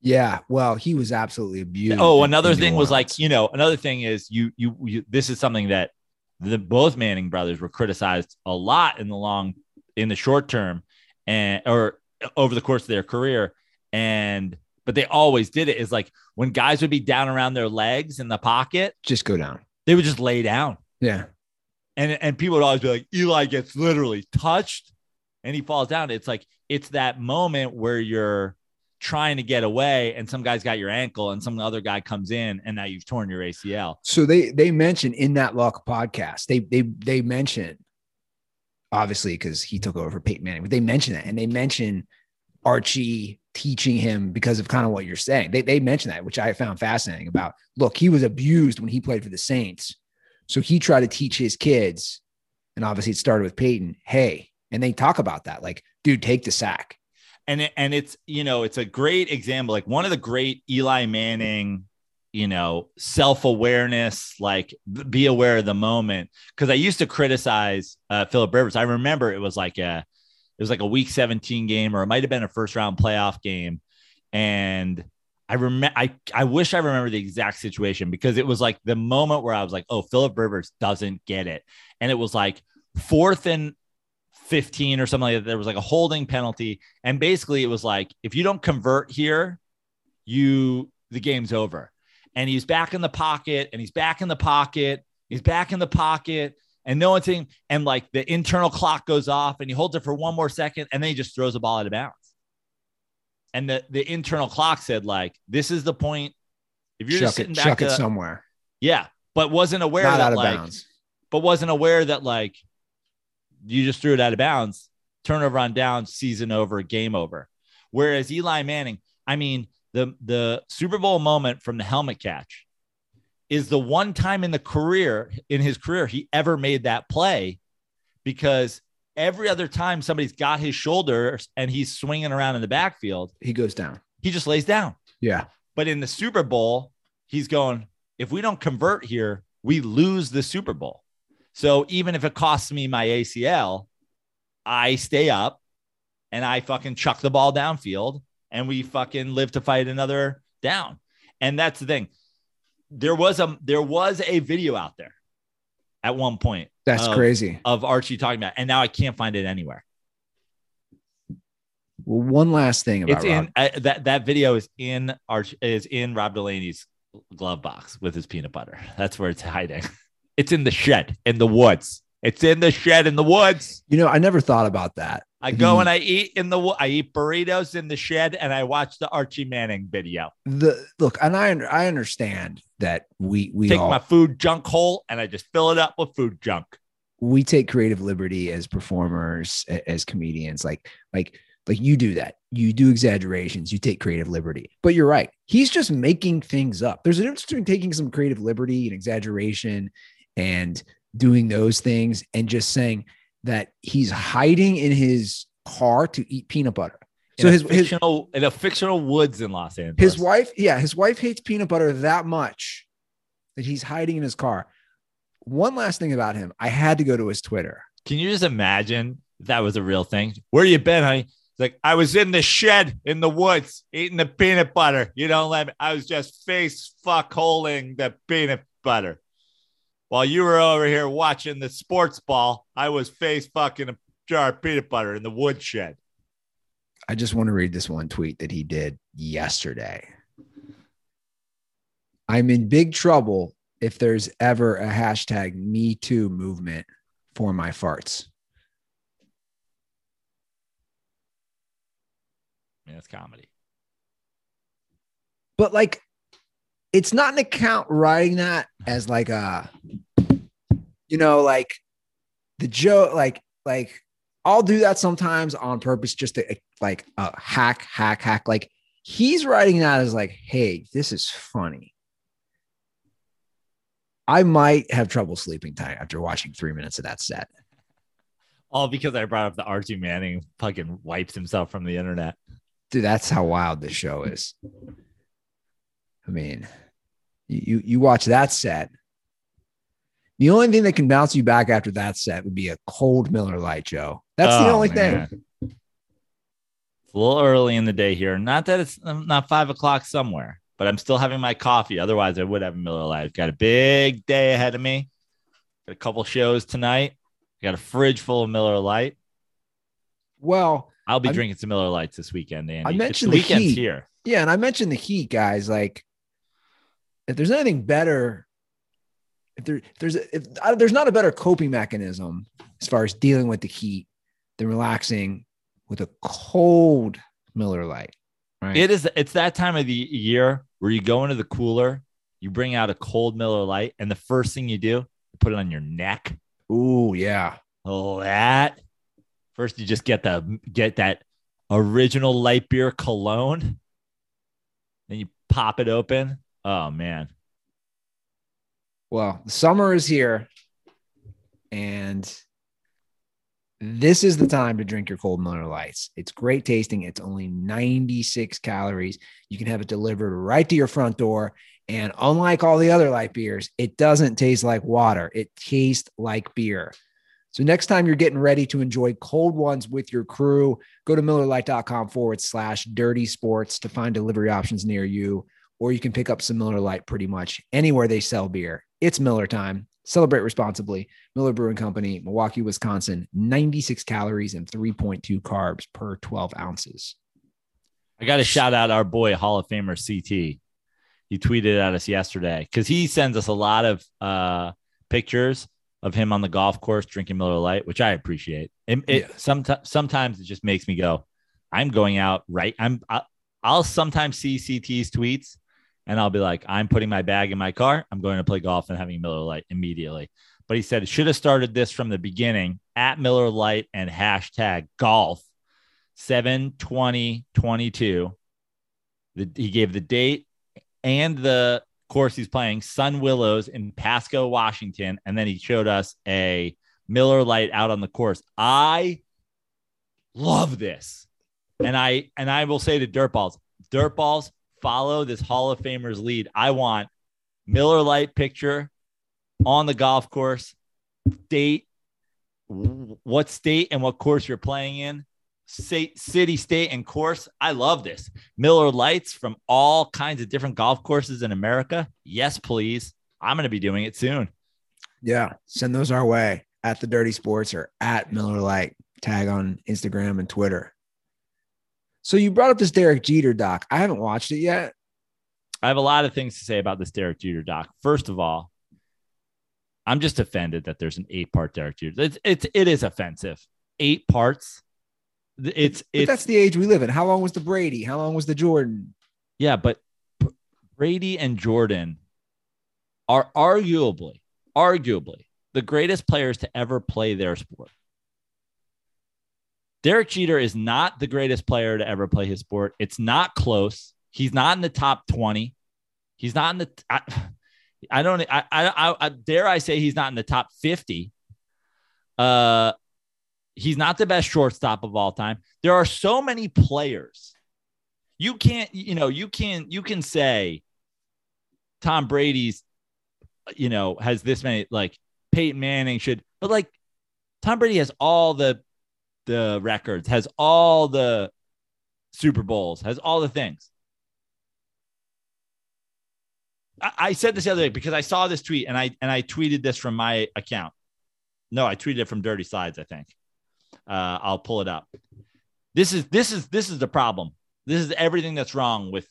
Yeah. Well, he was absolutely abused. Oh, another thing was like, you know, another thing is you, you, you, this is something that the both Manning brothers were criticized a lot in the long, in the short term and, or over the course of their career. And, but they always did it is like when guys would be down around their legs in the pocket, just go down. they would just lay down. Yeah. And, and people would always be like, Eli gets literally touched and he falls down. It's like, it's that moment where you're trying to get away and some guy's got your ankle and some other guy comes in and now you've torn your ACL. So they they mentioned in that luck podcast, they they they mentioned obviously because he took over Peyton Manning, but they mentioned that and they mentioned Archie teaching him because of kind of what you're saying. They they mentioned that, which I found fascinating about look, he was abused when he played for the Saints. So he tried to teach his kids, and obviously it started with Peyton, hey, and they talk about that, like, dude, take the sack. and it, and it's you know it's a great example like one of the great Eli Manning you know self-awareness like be aware of the moment because I used to criticize uh, Philip Rivers I remember it was like a it was like a week 17 game or it might have been a first round playoff game and I remember I I wish I remember the exact situation because it was like the moment where I was like oh Philip Rivers doesn't get it and it was like fourth and 15 or something like that. There was like a holding penalty. And basically it was like, if you don't convert here, you the game's over. And he's back in the pocket and he's back in the pocket. He's back in the pocket. And no one's saying, and like the internal clock goes off and he holds it for one more second and then he just throws the ball out of bounds. And the, the internal clock said, like, this is the point. If you're just sitting it, back, chuck it somewhere. yeah, but wasn't aware Not that like, bounds. but wasn't aware that like you just threw it out of bounds, turnover on down, season over, game over. Whereas Eli Manning, I mean, the the Super Bowl moment from the helmet catch is the one time in the career in his career he ever made that play because every other time somebody's got his shoulders and he's swinging around in the backfield, He goes down. he just lays down. Yeah. But in the Super Bowl, he's going, if we don't convert here, we lose the Super Bowl. So even if it costs me my ACL, I stay up and I fucking chuck the ball downfield and we fucking live to fight another down. And that's the thing. There was a there was a video out there at one point That's of- crazy. of Archie talking about, it, and now I can't find it anywhere. Well, one last thing about It's Rob. in uh, that that video is in Arch is in Rob Delaney's glove box with his peanut butter. That's where it's hiding. It's in the shed in the woods. It's in the shed in the woods. You know, I never thought about that. I go The- and I eat in the I eat burritos in the shed and I watch the Archie Manning video. The look, and I I understand that we we Take all my food junk hole and I just fill it up with food junk. we take creative liberty as performers, as comedians. Like like like you do that. You do exaggerations. You take creative liberty. But you're right. He's just making things up. There's a difference between taking some creative liberty and exaggeration and doing those things and just saying that he's hiding in his car to eat peanut butter. So his, his fictional in a fictional woods in Los Angeles. his wife, yeah, his wife hates peanut butter that much that he's hiding in his car. One last thing about him, I had to go to his Twitter. Can you just imagine that was a real thing? Where you been, honey? It's like I was in the shed in the woods eating the peanut butter. You don't let me. I was just face fuck holding the peanut butter. While you were over here watching the sports ball, I was face fucking a jar of peanut butter in the woodshed. I just want to read this one tweet that he did yesterday. I'm in big trouble if there's ever a hashtag me too movement for my farts. I mean, that's comedy. But like it's not an account writing that as like a you know, like the joke, like like I'll do that sometimes on purpose just to like a hack, hack, hack. Like he's writing that as like, hey, this is funny. I might have trouble sleeping tonight after watching three minutes of that set. All because I brought up the Archie Manning fucking wipes himself from the internet. Dude, that's how wild this show is. I mean, you you watch that set. The only thing that can bounce you back after that set would be a cold Miller Lite, Joe. That's the Oh, only man. thing. It's a little early in the day here. Not that it's um, not five o'clock somewhere, but I'm still having my coffee. Otherwise, I would have a Miller Lite. Got a big day ahead of me. Got a couple shows tonight. Got a fridge full of Miller Lite. Well, I'll be I'm- drinking some Miller Lites this weekend, Andy. I It's mentioned the the weekend's heat. here. Yeah, and I mentioned the heat, guys. Like, if there's anything better, if there if there's if there's not a better coping mechanism as far as dealing with the heat than relaxing with a cold Miller Lite, right? It is. It's that time of the year where you go into the cooler, you bring out a cold Miller Lite, and the first thing you do, you put it on your neck. Ooh, yeah. Oh, that. First, you just get the get that original light beer cologne. Then you pop it open. Oh man. Well, summer is here, and this is the time to drink your cold Miller Lites. It's great tasting. It's only 96 calories. You can have it delivered right to your front door. And unlike all the other light beers, it doesn't taste like water. It tastes like beer. So next time you're getting ready to enjoy cold ones with your crew, go to millerlite.com forward slash dirty sports to find delivery options near you, or you can pick up some Miller Lite pretty much anywhere they sell beer. It's Miller time. Celebrate responsibly. Miller Brewing Company, Milwaukee, Wisconsin, 96 calories and 3.2 carbs per 12 ounces. I got to shout out our boy Hall of Famer CT. He tweeted at us yesterday because he sends us a lot of uh, pictures of him on the golf course drinking Miller Lite, which I appreciate. It, it Yeah. sometimes sometimes it just makes me go, I'm going out right. I'm I'll, I'll sometimes see CT's tweets and I'll be like, I'm putting my bag in my car. I'm going to play golf and having Miller Lite immediately. But he said should have started this from the beginning at Miller Lite and hashtag golf 7 20 22. He gave the date and the course he's playing, Sun Willows in Pasco, Washington. And then he showed us a Miller Lite out on the course. I love this. And I and I will say to Dirtballs, Dirtballs, follow this Hall of Famer's lead. I want Miller Lite picture on the golf course, date, what state and what course you're playing in, state, city, state, and course. I love this. Miller Lites from all kinds of different golf courses in America. Yes, please. I'm going to be doing it soon. Yeah, send those our way at the Dirty Sports or at Miller Lite. Tag on Instagram and Twitter. So you brought up this Derek Jeter doc. I haven't watched it yet. I have a lot of things to say about this Derek Jeter doc. First of all, I'm just offended that there's an eight part Derek Jeter. It's, it's it is offensive. Eight parts. It's But it's that's the age we live in. How long was the Brady? How long was the Jordan? Yeah, but Brady and Jordan are arguably, arguably the greatest players to ever play their sport. Derek Jeter is not the greatest player to ever play his sport. It's not close. He's not in the top 20. He's not in the I, I don't I, I I dare I say he's not in the top 50. Uh he's not the best shortstop of all time. There are so many players you can't you know you can you can say tom brady's you know has this many like peyton manning should but like tom brady has all the the records, has all the Super Bowls, has all the things. I, I said this the other day because I saw this tweet and I and I tweeted this from my account. No, I tweeted it from Dirty Slides, I think. Uh, I'll pull it up. This is this is this is the problem. This is everything that's wrong with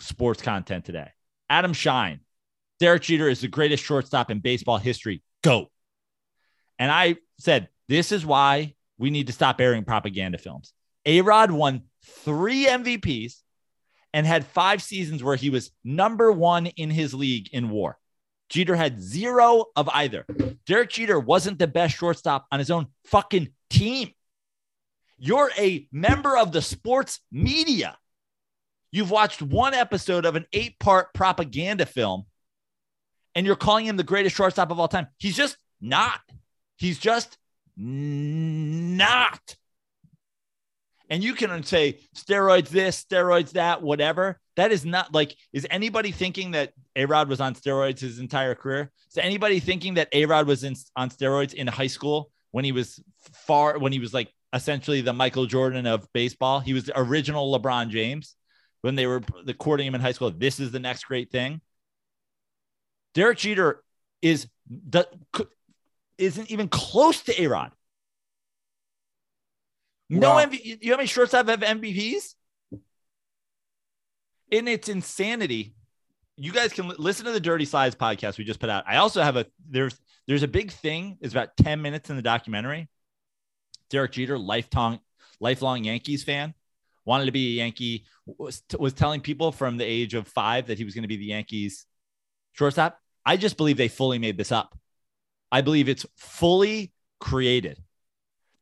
sports content today. Adam Schein, Derek Jeter is the greatest shortstop in baseball history. Go. And I said, this is why we need to stop airing propaganda films. A Rod won three MVPs and had five seasons where he was number one in his league in war. Jeter had zero of either. Derek Jeter wasn't the best shortstop on his own fucking team. You're a member of the sports media. You've watched one episode of an eight part propaganda film and you're calling him the greatest shortstop of all time. He's just not. He's just not. And you can say steroids this, steroids that, whatever. That is not like, is anybody thinking that A Rod was on steroids his entire career? Is anybody thinking that A Rod was in, on steroids in high school when he was far, when he was like essentially the Michael Jordan of baseball? He was the original LeBron James when they were courting him in high school. This is the next great thing. Derek Jeter is the, isn't even close to A Rod. No MV, you know how many shortstop have MVPs? And it's insanity. You guys can li- listen to the Dirty Slides podcast we just put out. I also have a there's there's a big thing. It's about 10 minutes in the documentary. Derek Jeter, lifelong lifelong Yankees fan, wanted to be a Yankee, was, was telling people from the age of five that he was going to be the Yankees shortstop. I just believe they fully made this up. I believe it's fully created.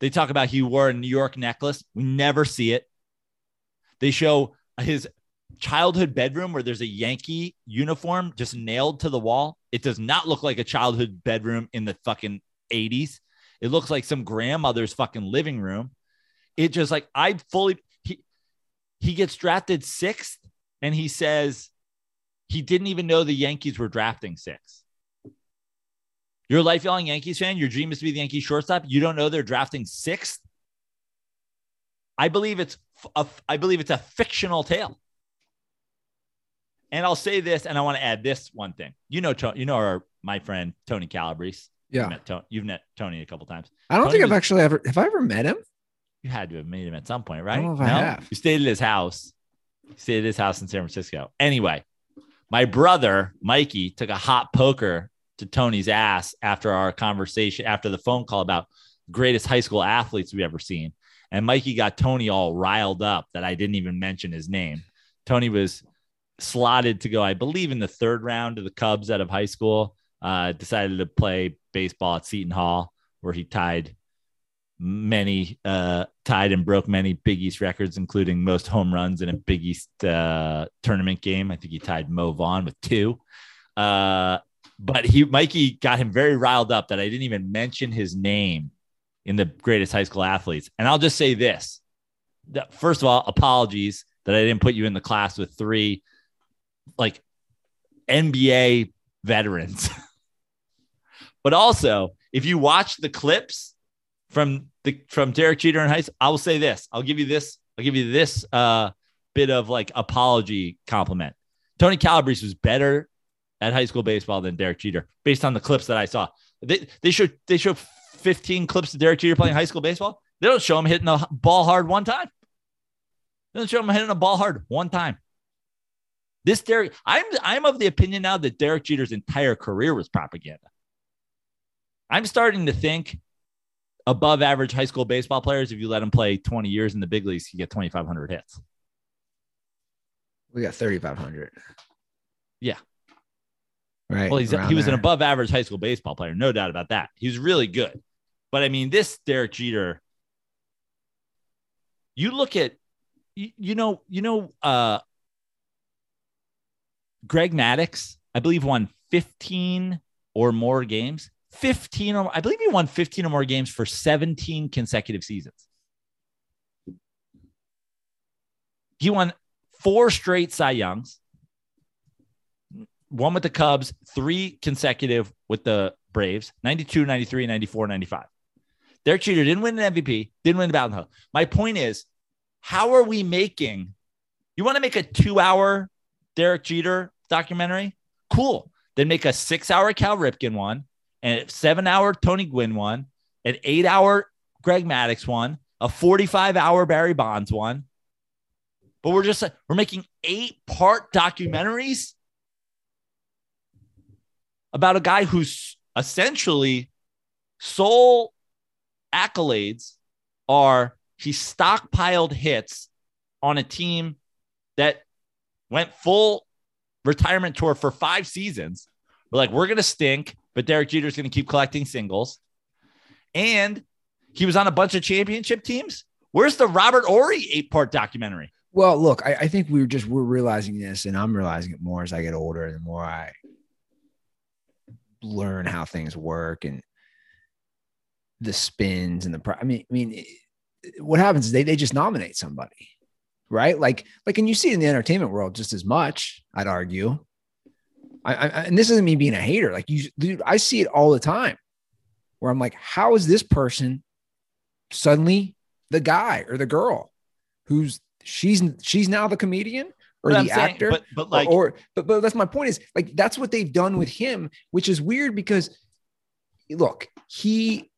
They talk about he wore a New York necklace. We never see it. They show his childhood bedroom where there's a Yankee uniform just nailed to the wall. It does not look like a childhood bedroom in the fucking 80s. It looks like some grandmother's fucking living room. It just like I fully he he gets drafted sixth and he says he didn't even know the Yankees were drafting six. You're a lifelong Yankees fan. Your dream is to be the Yankees shortstop. You don't know they're drafting sixth. I believe it's a, I believe it's a fictional tale. And I'll say this, and I want to add this one thing. You know, you know, our my friend Tony Calabrese. Yeah. You've met, To- you've met Tony a couple times. I don't Tony think I've was- actually ever have I ever met him? You had to have made him at some point, right? know if I have. You stayed at his house. You stayed at his house in San Francisco. Anyway, my brother Mikey took a hot poker to Tony's ass after our conversation, after the phone call about greatest high school athletes we've ever seen. And Mikey got Tony all riled up that I didn't even mention his name. Tony was slotted to go, I believe, in the third round of the Cubs out of high school. Uh, decided to play baseball at Seton Hall, where he tied many, uh, tied and broke many Big East records, including most home runs in a Big East uh, tournament game. I think he tied Mo Vaughn with two. Uh, but he, Mikey, got him very riled up that I didn't even mention his name in the greatest high school athletes. And I'll just say this: that first of all, apologies that I didn't put you in the class with three like NBA veterans. but also, if you watch the clips from the from Derek Jeter in high school, I will say this. I'll give you this. I'll give you this uh, bit of like apology compliment. Tony Calabrese was better at high school baseball than Derek Jeter, based on the clips that I saw. They they show they show 15 clips of Derek Jeter playing high school baseball. They don't show him hitting a ball hard one time. They don't show him hitting a ball hard one time. This Derek, I'm I'm of the opinion now that Derek Jeter's entire career was propaganda. I'm starting to think above average high school baseball players, if you let them play 20 years in the big leagues, you get 2,500 hits. We got 3,500. Yeah. Right. Well, he's, he was an above average high school baseball player, no doubt about that. He was really good. But I mean, this Derek Jeter, you look at, you, you know, you know, uh, Greg Maddux, I believe, won 15 or more games. 15 or I believe he won 15 or more games for 17 consecutive seasons. He won four straight Cy Youngs, one with the Cubs, three consecutive with the Braves 92, 93, 94, 95. Derek Jeter didn't win an MVP, didn't win the Battle Hill. My point is, how are we making? You want to make a two-hour Derek Jeter documentary? Cool. Then make a six-hour Cal Ripken one, and a seven-hour Tony Gwynn one, an eight-hour Greg Maddux one, a 45-hour Barry Bonds one. But we're just we're making eight-part documentaries about a guy who's essentially sole accolades are he stockpiled hits on a team that went full retirement tour for five seasons. We're like, we're going to stink, but Derek Jeter's going to keep collecting singles. And he was on a bunch of championship teams. Where's the Robert Horry eight part documentary? Well, look, I, I think we are just we're realizing this, and I'm realizing it more as I get older, and the more I learn how things work and the spins and the. I mean, I mean, what happens is they they just nominate somebody, right? Like like, and you see it in the entertainment world just as much. I'd argue. I, I and this isn't me being a hater. Like you, dude, I see it all the time, where I'm like, how is this person suddenly the guy or the girl who's she's she's now the comedian or But the I'm saying- actor but- but like- or, or but but that's my point is like that's what they've done with him which is weird because look he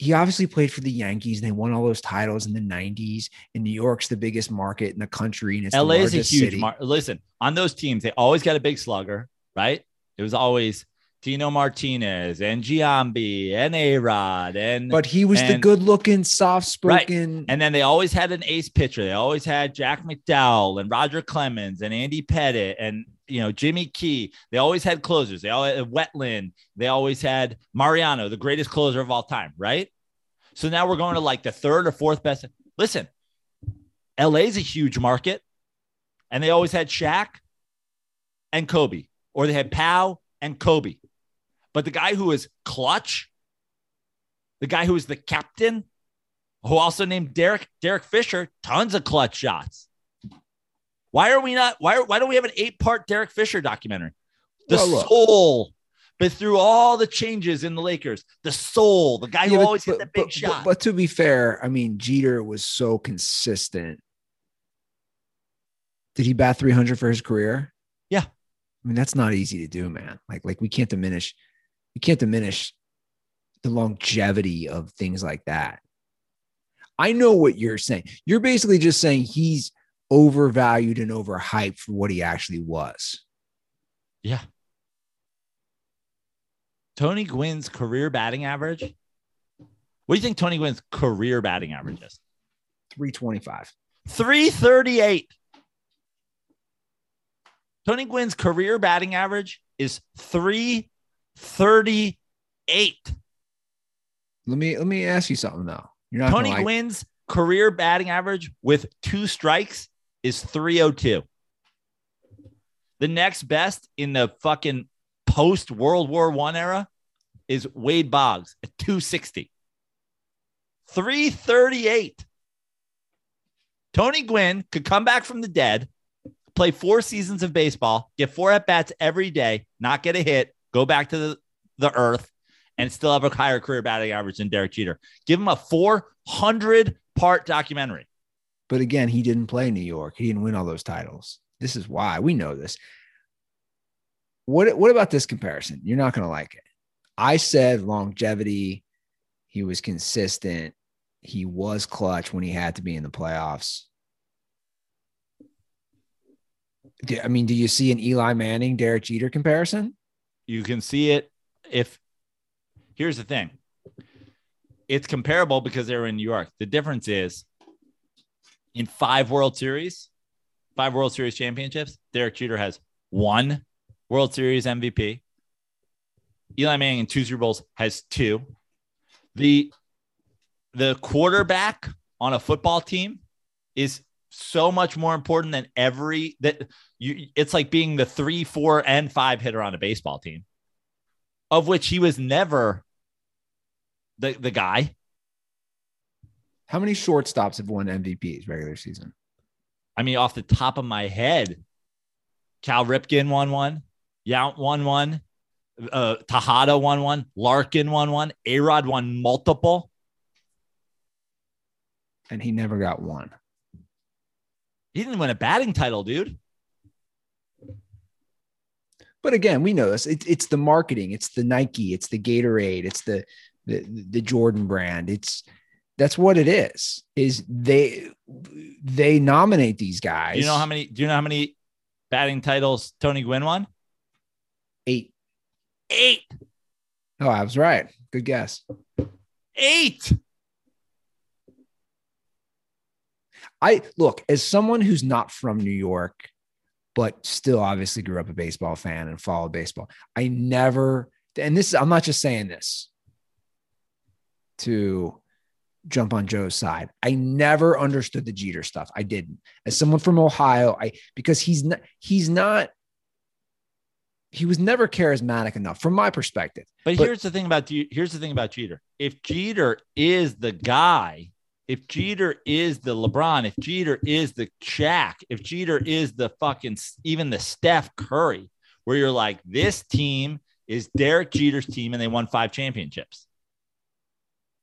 he obviously played for the Yankees. And they won all those titles in the 90s. And New York's the biggest market in the country. And it's the LA is a huge city. mar- listen on those teams. They always got a big slugger, right? It was always Tino Martinez and Giambi and A Rod and but he was the good looking, soft spoken. and then they always had an ace pitcher. They always had Jack McDowell and Roger Clemens and Andy Pettitte and you know Jimmy Key. They always had closers. They always had Wetteland. They always had Mariano, the greatest closer of all time, right? So now we're going to like the third or fourth best. Listen, LA's a huge market, and they always had Shaq and Kobe, or they had Pau and Kobe. But the guy who is clutch, the guy who is the captain, who also named Derek Derek Fisher, tons of clutch shots. Why are we not? Why why don't we have an eight part Derek Fisher documentary? The Well, soul, but through all the changes in the Lakers, the soul, the guy who but- always hit the big but- shot. But, but to be fair, I mean, Jeter was so consistent. Did he bat 300 for his career? Yeah. I mean, that's not easy to do, man. Like, like we can't diminish, we can't diminish the longevity of things like that. I know what you're saying. You're basically just saying he's overvalued and overhyped for what he actually was. yeah. Tony Gwynn's career batting average. What do you think Tony Gwynn's career batting average is? 325. 338. Tony Gwynn's career batting average is 338. Let me let me ask you something though. You're not Tony Gwynn's career batting average with two strikes is 302. The next best in the fucking post World War One era is Wade Boggs at 260. 338. Tony Gwynn could come back from the dead, play four seasons of baseball, get four at bats every day, not get a hit, go back to the, the earth, and still have a higher career batting average than Derek Jeter. Give him a 400 part documentary. But again, he didn't play New York. He didn't win all those titles. This is why we know this. What what about this comparison? You're not going to like it. I said longevity. He was consistent. He was clutch when he had to be in the playoffs. I mean, do you see an Eli Manning, Derek Jeter comparison? You can see it if here's the thing. It's comparable because they were in New York. The difference is in five World Series, five World Series championships, Derek Jeter has one World Series MVP. Eli Manning in two Super Bowls has two. The the quarterback on a football team is so much more important than every that you it's like being the three, four, and five hitter on a baseball team, of which he was never the, the guy. How many shortstops have won MVPs regular season? I mean, off the top of my head, Cal Ripken won one, Yount won one, Uh, Tejada won one. Larkin won one. Arod Rod won multiple. And he never got one. He didn't win a batting title, dude. But again, we know this. It's it's the marketing. It's the Nike. It's the Gatorade. It's the the the Jordan brand. It's that's what it is. Is they they nominate these guys. Do you know how many? Do you know how many batting titles Tony Gwynn won? eight? Eight. Oh, I was right. Good guess. Eight. I look as someone who's not from New York, but still obviously grew up a baseball fan and followed baseball. I never, and this I'm not just saying this to jump on Joe's side. I never understood the Jeter stuff. I didn't. As someone from Ohio, I because he's not he's not he was never charismatic enough from my perspective. But, But- here's the thing about here's the thing about Jeter. If Jeter is the guy, if Jeter is the LeBron, if Jeter is the Shaq, if Jeter is the fucking even the Steph Curry, where you're like, this team is Derek Jeter's team, and they won five championships.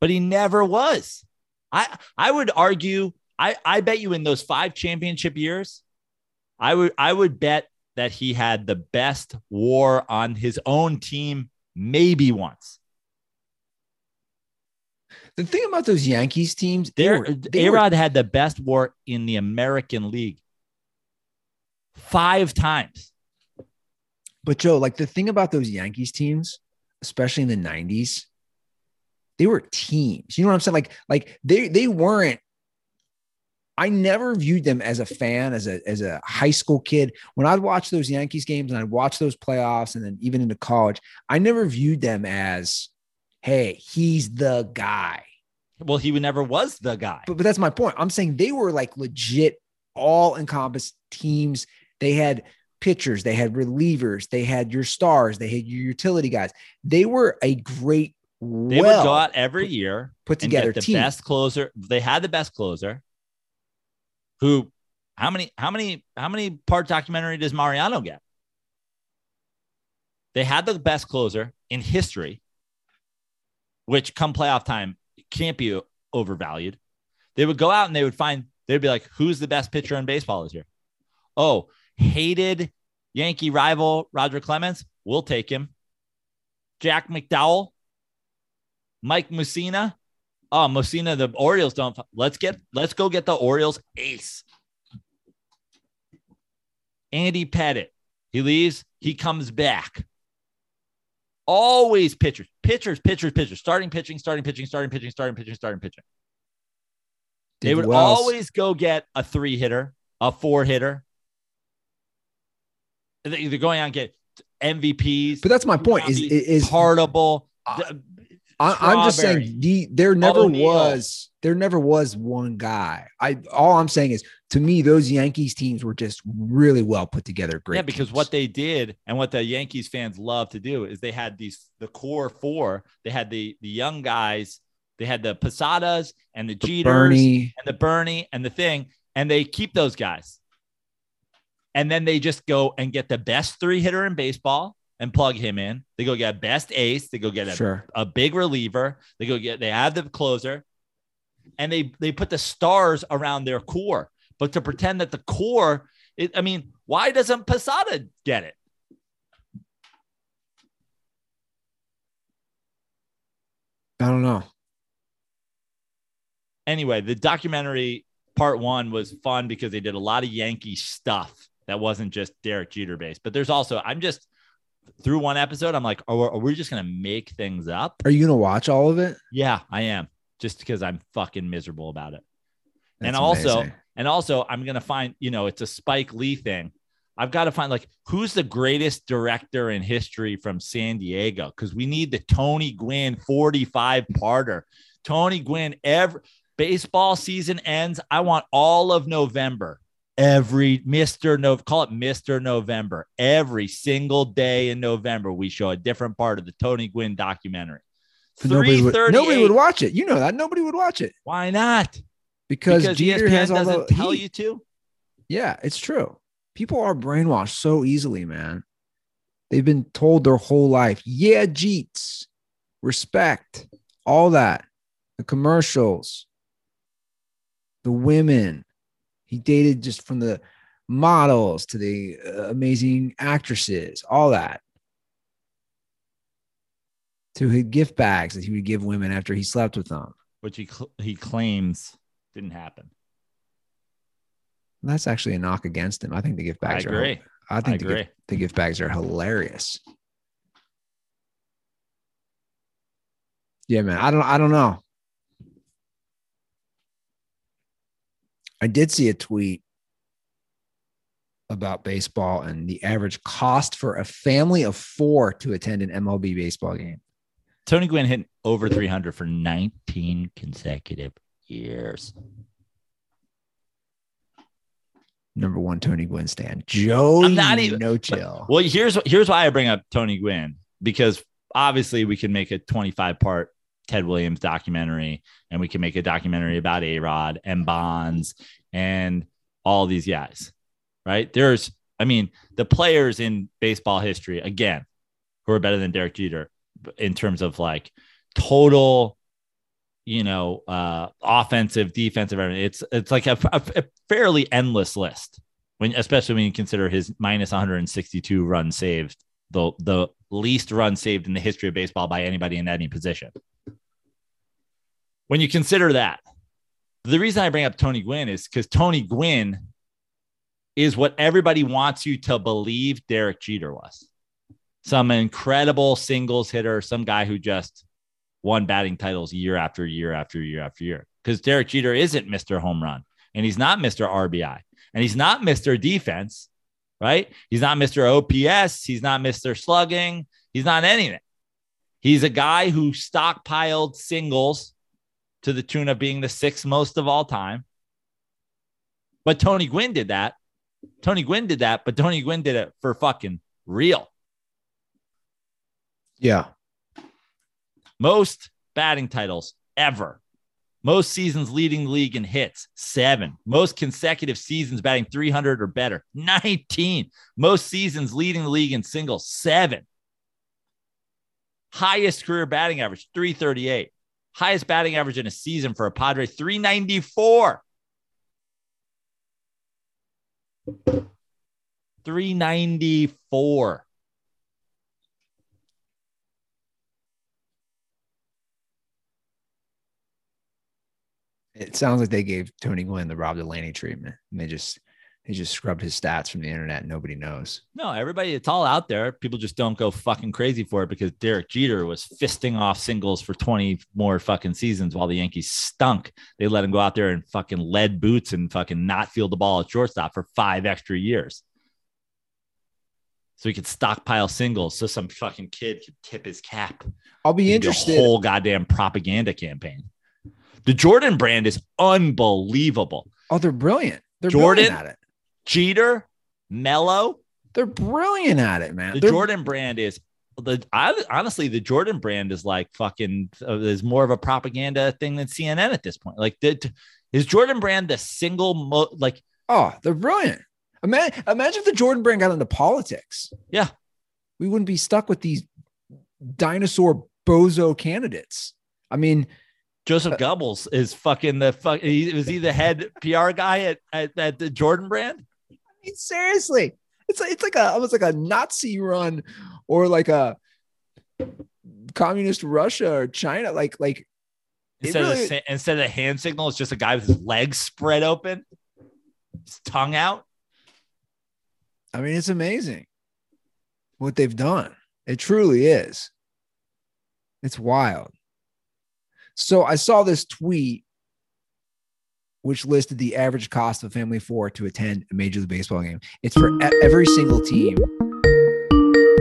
But he never was. I I would argue. I I bet you in those five championship years, I would I would bet that he had the best war on his own team maybe once. The thing about those Yankees teams, they were, they A were- Rod had the best war in the American League five times. But Joe, like the thing about those Yankees teams, especially in the 90s, they were teams. You know what I'm saying? Like, like they they weren't. I never viewed them as a fan, as a as a high school kid. When I'd watch those Yankees games and I'd watch those playoffs and then even into college, I never viewed them as, hey, he's the guy. Well, he never was the guy. But, but that's my point. I'm saying they were like legit all encompassed teams. They had pitchers, they had relievers, they had your stars, they had your utility guys. They were a great, They well would go out every year put together the team. best closer. They had the best closer. Who? How many? How many? How many part documentary does Mariano get? They had the best closer in history, which come playoff time can't be overvalued. They would go out and they would find. They'd be like, "Who's the best pitcher in baseball this year?" Oh, hated Yankee rival Roger Clemens. We'll take him. Jack McDowell, Mike Mussina. Oh, Mussina, the Orioles don't. Let's get. Let's go get the Orioles ace. Andy Pettitte. He leaves. He comes back. Always pitchers, pitchers, pitchers, pitchers. Starting pitching, starting pitching, starting pitching, starting pitching, starting pitching. They would Wells. always go get a three hitter, a four hitter. They- They're going out and get MVPs. But that's my point. Is is D- I, I'm just saying the there never was there never was one guy. I all I'm saying is to me those Yankees teams were just really well put together. Great. yeah, because teams. what they did and what the Yankees fans love to do is they had these the core four. They had the the young guys. They had the Posadas and the Jeters Bernie and the Bernie and the thing, and they keep those guys. And then they just go and get the best three hitter in baseball and plug him in. They go get best ace. They go get a, sure. a big reliever. They go get they have the closer, and they they put the stars around their core. But to pretend that the core, it, I mean, why doesn't Posada get it? I don't know. Anyway, the documentary part one was fun because they did a lot of Yankee stuff that wasn't just Derek Jeter based. But there's also I'm just through one episode, I'm like, are, are we just gonna make things up? Are you gonna watch all of it? Yeah, I am. Just because I'm fucking miserable about it. and also, amazing. and also, I'm gonna find, you know, it's a Spike Lee thing. I've got to find like who's the greatest director in history from San Diego because we need the Tony Gwynn 45 parter. Tony Gwynn, every baseball season ends. I want all of November, every Mr. No, call it Mr. November. Every single day in November, we show a different part of the Tony Gwynn documentary. Nobody would, nobody would watch it. You know that nobody would watch it Why not? because, Because Jeter ESPN has all doesn't the tell you to. Yeah, it's true. People are brainwashed so easily, man. They've been told their whole life, yeah, Jeets, respect, all that. The commercials, the women. He dated just from the models to the uh, amazing actresses, all that. To his gift bags that he would give women after he slept with them. which he cl- he claims didn't happen. That's actually a knock against him. I think the gift I bags are. agree. I think I the agree. gift, the gift bags are hilarious. Yeah, man. I don't. I don't know. I did see a tweet about baseball and the average cost for a family of four to attend an MLB baseball game. Tony Gwynn hit over 300 for 19 consecutive years. Number one, Tony Gwynn stand. Joey, I'm not even- no chill. Well, here's here's why I bring up Tony Gwynn because obviously we can make a 25 part Ted Williams documentary and we can make a documentary about A Rod and Bonds and all these guys, right? There's, I mean, the players in baseball history, again, who are better than Derek Jeter in terms of like total, you know, uh, offensive, defensive. It's, it's like a, a, a fairly endless list when, especially when you consider his minus 162 runs saved, the, the least run saved in the history of baseball by anybody in any position. When you consider that, the reason I bring up Tony Gwynn is because Tony Gwynn is what everybody wants you to believe Derek Jeter was. Some incredible singles hitter, some guy who just won batting titles year after year after year after year. Because Derek Jeter isn't Mr. Home Run and he's not Mr. RBI and he's not Mr. Defense, right? He's not Mr. OPS. He's not Mr. Slugging. He's not anything. He's a guy who stockpiled singles to the tune of being the sixth most of all time. But Tony Gwynn did that. Tony Gwynn did that, but Tony Gwynn did it for fucking real. Yeah. Most batting titles ever. Most seasons leading the league in hits, seven. Most consecutive seasons batting 300 or better, 19. Most seasons leading the league in singles, seven. Highest career batting average, 338. Highest batting average in a season for a Padre, 394. 394. It sounds like they gave Tony Gwynn the Rob Delaney treatment. And they just they just scrubbed his stats from the internet. Nobody knows. No, everybody, it's all out there. People just don't go fucking crazy for it because Derek Jeter was fisting off singles for 20 more fucking seasons while the Yankees stunk. They let him go out there and fucking lead boots and fucking not field the ball at shortstop for five extra years. So he could stockpile singles so some fucking kid could tip his cap. I'll be be interested. A whole goddamn propaganda campaign. The Jordan brand is unbelievable. oh, they're brilliant. They're Jordan? brilliant at it. Jeter, Melo, They're brilliant at it, man. the They're- Jordan brand is the I, honestly the Jordan brand is like fucking uh, is more of a propaganda thing than CNN at this point. Like the, is Jordan brand the single mo- like Oh, they're brilliant. Imagine, imagine if the Jordan brand got into politics. Yeah. We wouldn't be stuck with these dinosaur bozo candidates. I mean, Joseph uh, Goebbels is fucking the fuck he was he the head PR guy at, at, at the Jordan brand? I mean, seriously, it's like, it's like a almost like a Nazi run or like a communist Russia or China. Like, like Instead of really- sa- instead of the hand signal, it's just a guy with his legs spread open, his tongue out. I mean, it's amazing what they've done. It truly is. It's wild. So I saw this tweet which listed the average cost of a family of four to attend a major league baseball game. It's for every single team.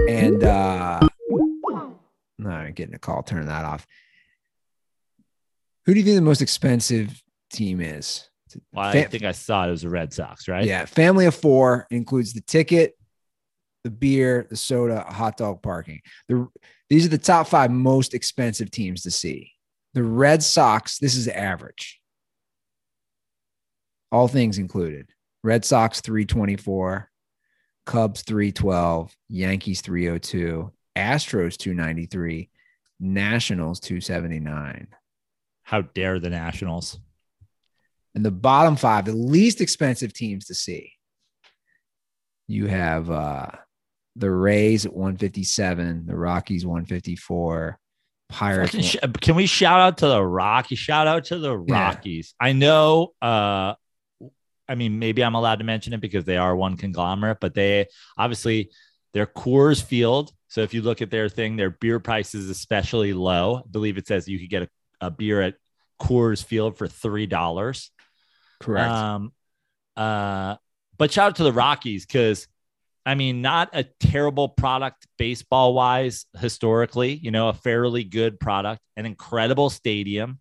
And uh no, I'm getting a call. Turn that off. Who do you think the most expensive team is? Well, I think I saw it was the Red Sox, right? Yeah, family of four includes the ticket, the beer, the soda, hot dog parking. The these are the top five most expensive teams to see. The Red Sox, this is average. All things included. Red Sox 324, Cubs 312, Yankees 302, Astros 293, Nationals 279. How dare the Nationals? And the bottom five, the least expensive teams to see. You have uh, the Rays at 157, the Rockies 154, Pirates. Sh- Can we shout out to the Rockies? Shout out to the Yeah. Rockies. I know. Uh, I mean, maybe I'm allowed to mention it because they are one conglomerate, but they obviously their Coors Field. So if you look at their thing, their beer price is especially low. I believe it says you could get a, a beer at Coors Field for three dollars. Correct. Um, uh, but shout out to the Rockies because, I mean, not a terrible product baseball wise historically. You know, a fairly good product, an incredible stadium,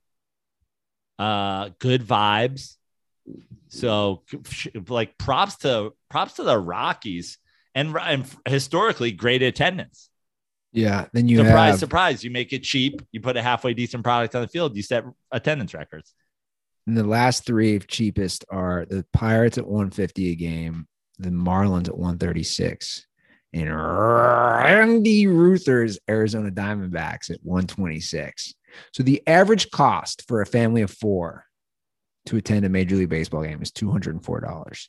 uh, good vibes. So, like, props to props to the Rockies, and, and historically great attendance. yeah. Then you surprise, have surprise! You make it cheap. You put a halfway decent product on the field. You set attendance records. and the last three cheapest are the Pirates at 150 a game, the Marlins at 136, and Randy Ruther's Arizona Diamondbacks at 126. So the average cost for a family of four to attend a Major League Baseball game is $204.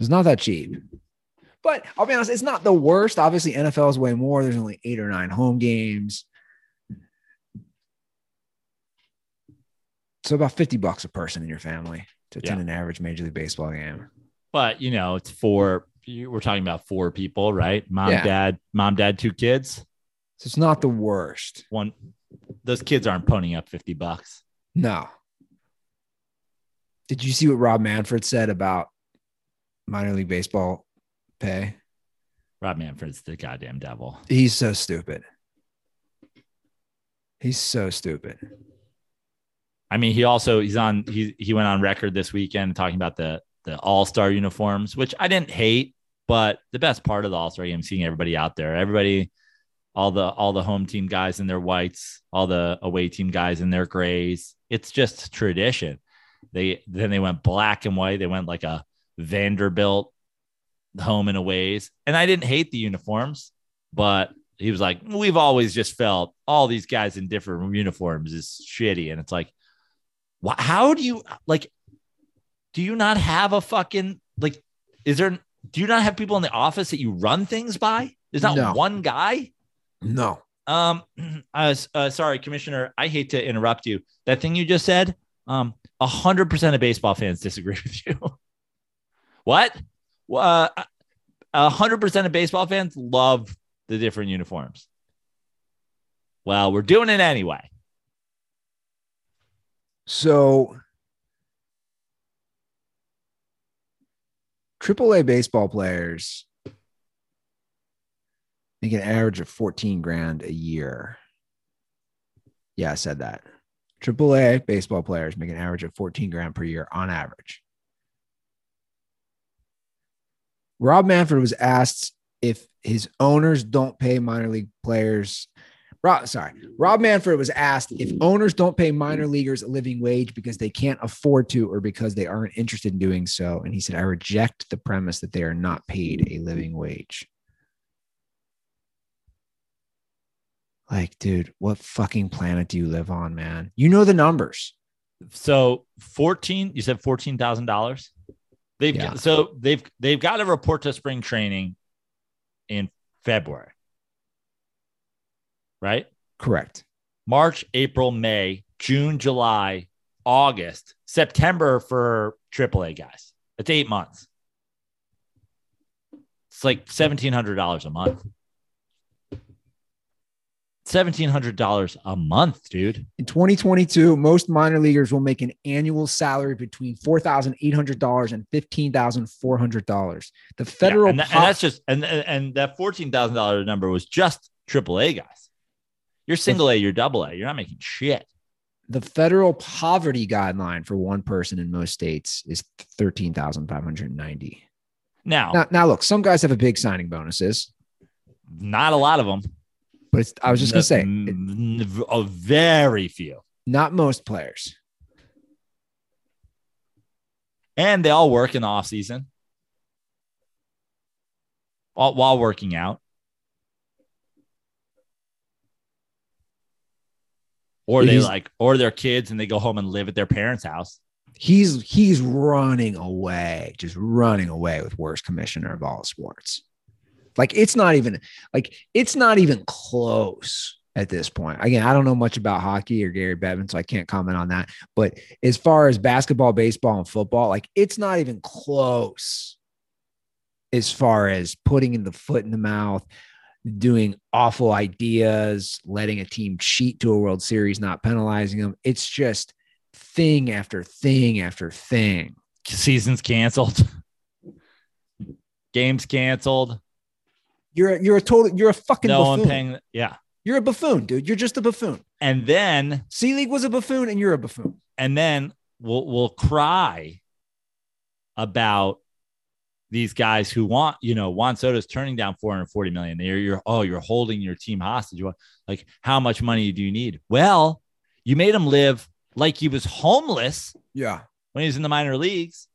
It's not that cheap. But I'll be honest, it's not the worst. Obviously, NFL is way more. There's only eight or nine home games. So about 50 bucks a person in your family to attend an average Major League Baseball game. But you know, it's four you- we're talking about four people, right? Mom, Yeah. dad, mom, dad, two kids. So it's not the worst. One, those kids aren't ponying up fifty bucks. No. Did you see what Rob Manfred said about minor league baseball pay? Rob Manfred's the goddamn devil. He's so stupid. He's so stupid. I mean, he also he's on he he went on record this weekend talking about the the All Star uniforms, which I didn't hate, but the best part of the All Star game, seeing everybody out there, everybody, all the all the home team guys in their whites, all the away team guys in their grays. It's just tradition. They then they went black and white. They went like a Vanderbilt home and aways, and I didn't hate the uniforms, but he was like, we've always just felt all these guys in different uniforms is shitty, and it's like. How do you like? Do you not have a fucking like? Is there? Do you not have people in the office that you run things by? There's not No. one guy. No. Um, uh, uh, sorry, Commissioner. I hate to interrupt you. That thing you just said. Um, a hundred percent of baseball fans disagree with you. what? Uh, a hundred percent of baseball fans love the different uniforms. Well, we're doing it anyway. So AAA baseball players make an average of 14 grand a year. Yeah, I said that. AAA baseball players make an average of 14 grand per year on average. Rob Manfred was asked if his owners don't pay minor league players. Rob, sorry, Rob Manfred was asked if owners don't pay minor leaguers a living wage because they can't afford to or because they aren't interested in doing so. And he said, I reject the premise that they are not paid a living wage. Like, dude, what fucking planet do you live on, man? You know the numbers. So 14, you said $14,000. They've Yeah. got, so they've they've got to report to spring training in February. Right? Correct. March, April, May, June, July, August, September for AAA guys. It's 8 months. It's like $1700 a month. $1700 a month, dude. In 2022, most minor leaguers will make an annual salary between $4,800 and $15,400. The federal Yeah, and, tha- and that's just and and that fourteen thousand dollar number was just AAA guys. You're single A, you're double A. You're not making shit. the federal poverty guideline for one person in most states is 13,590. Now, Now, now look, some guys have a big signing bonuses, not a lot of them. but it's, I was just going to say, it- a very few. not most players. and they all work in the off season while, while working out. Or they He's- like, or their kids and they go home and live at their parents' house. He's he's running away, just running away with worst commissioner of all sports. Like it's not even like it's not even close at this point. Again, I don't know much about hockey or Gary Bettman, so I can't comment on that. But as far as basketball, baseball, and football, like it's not even close as far as putting in the foot in the mouth, doing awful ideas, letting a team cheat to a World Series, not penalizing them. It's just thing after thing after thing. Season's canceled, games canceled. You're a, you're a total you're a fucking No buffoon. paying. Yeah. You're a buffoon, dude. You're just a buffoon. And then, Selig was a buffoon, and you're a buffoon. and then we'll, we'll cry about these guys who want, you know, Juan Soto's turning down 440 million. You're, you're, oh, you're holding your team hostage. Like, how much money do you need? Well, you made him live like he was homeless Yeah. when he was in the minor leagues.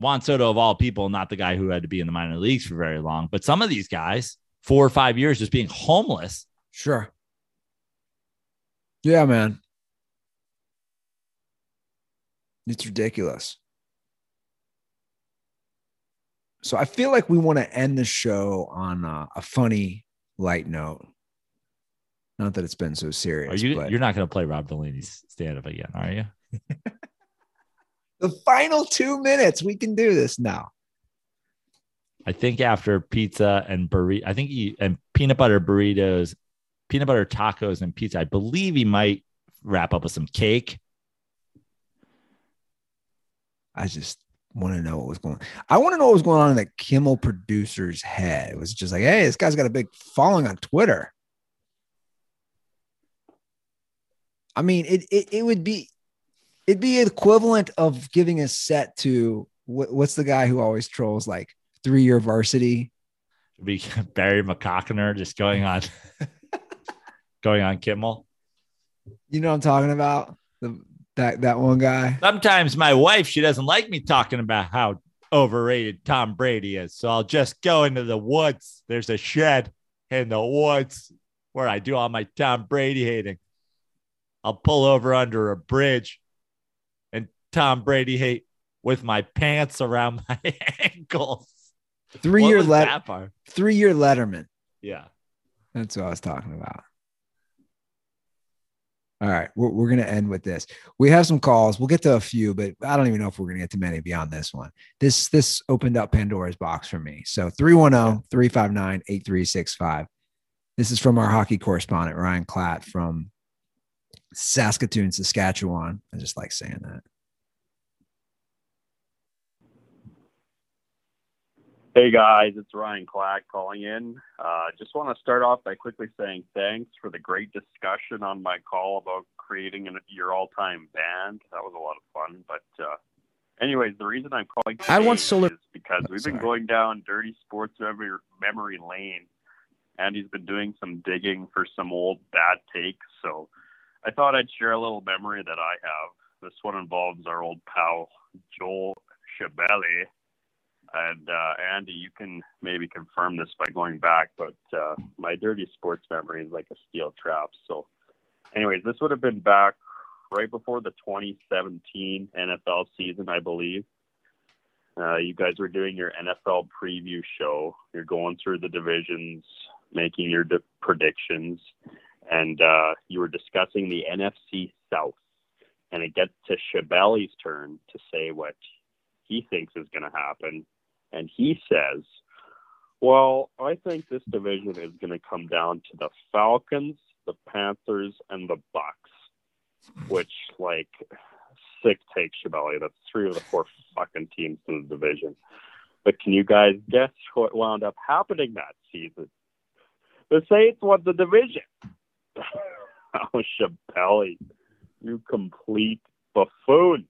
Juan Soto, of all people, not the guy who had to be in the minor leagues for very long, but some of these guys, four or five years just being homeless. Sure. Yeah, man. It's ridiculous. So I feel like we want to end the show on uh, a funny, light note. Not that it's been so serious. Are you? but You're not going to play Rob Delaney's stand up again, are you? the final two minutes. We can do this now. I think after pizza and burrito, I think he and peanut butter burritos, peanut butter tacos and pizza. I believe he might wrap up with some cake. I just want to know what was going on. I want to know what was going on in the Kimmel producer's head. It was just like, hey, this guy's got a big following on Twitter. I mean, it it, it would be it'd be equivalent of giving a set to what, what's the guy who always trolls like three year varsity? It'd be Barry McCockner just going on, going on Kimmel. You know what I'm talking about? The that that one guy. Sometimes my wife she doesn't like me talking about how overrated Tom Brady is, so I'll just go into the woods. There's a shed in the woods where I do all my Tom Brady hating. I'll pull over under a bridge and Tom Brady hate with my pants around my ankles. Three What year was let three year Letterman. Yeah. That's what I was talking about. All right, we're, we're going to end with this. We have some calls. We'll get to a few, but I don't even know if we're going to get to many beyond this one. This this opened up Pandora's box for me. So oh, 310-359-8365. This is from our hockey correspondent Ryan Klatt from Saskatoon, Saskatchewan. I just like saying that. Hey guys, it's Ryan Klatt calling in. Uh, just want to start off by quickly saying thanks for the great discussion on my call about creating an, your all-time band. That was a lot of fun. But uh, anyways, the reason I'm calling I want solar- is because Oh, we've sorry. been going down dirty sports memory, memory lane, and he's been doing some digging for some old bad takes. So I thought I'd share a little memory that I have. This one involves our old pal Joel Shabelli. And uh, Andy, you can maybe confirm this by going back, but uh, my dirty sports memory is like a steel trap. So, anyways, this would have been back right before the 2017 NFL season, I believe. Uh, you guys were doing your NFL preview show. You're going through the divisions, making your de- predictions, and uh, you were discussing the NFC South. And it gets to Shabelli's turn to say what he thinks is going to happen and he says, "Well, I think this division is going to come down to the Falcons, the Panthers, and the Bucks." Which, like, sick take, Shabelli. That's three of the four fucking teams in the division. But can you guys guess what wound up happening that season? The Saints won the division. oh, Shabelli, you complete buffoon.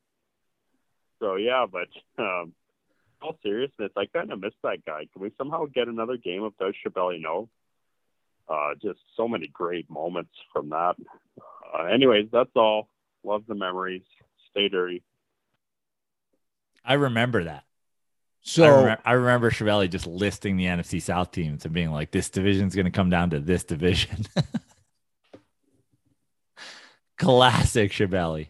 So yeah, but um, all seriousness, I kind of miss that guy. Can we somehow get another game of Does Shabelli know? Uh, just so many great moments from that. Uh, anyways, that's all. Love the memories. Stay dirty. I remember that. So I, remem- I remember Shabelli just listing the NFC South teams and being like, "This division's going to come down to this division." Classic Shabelli.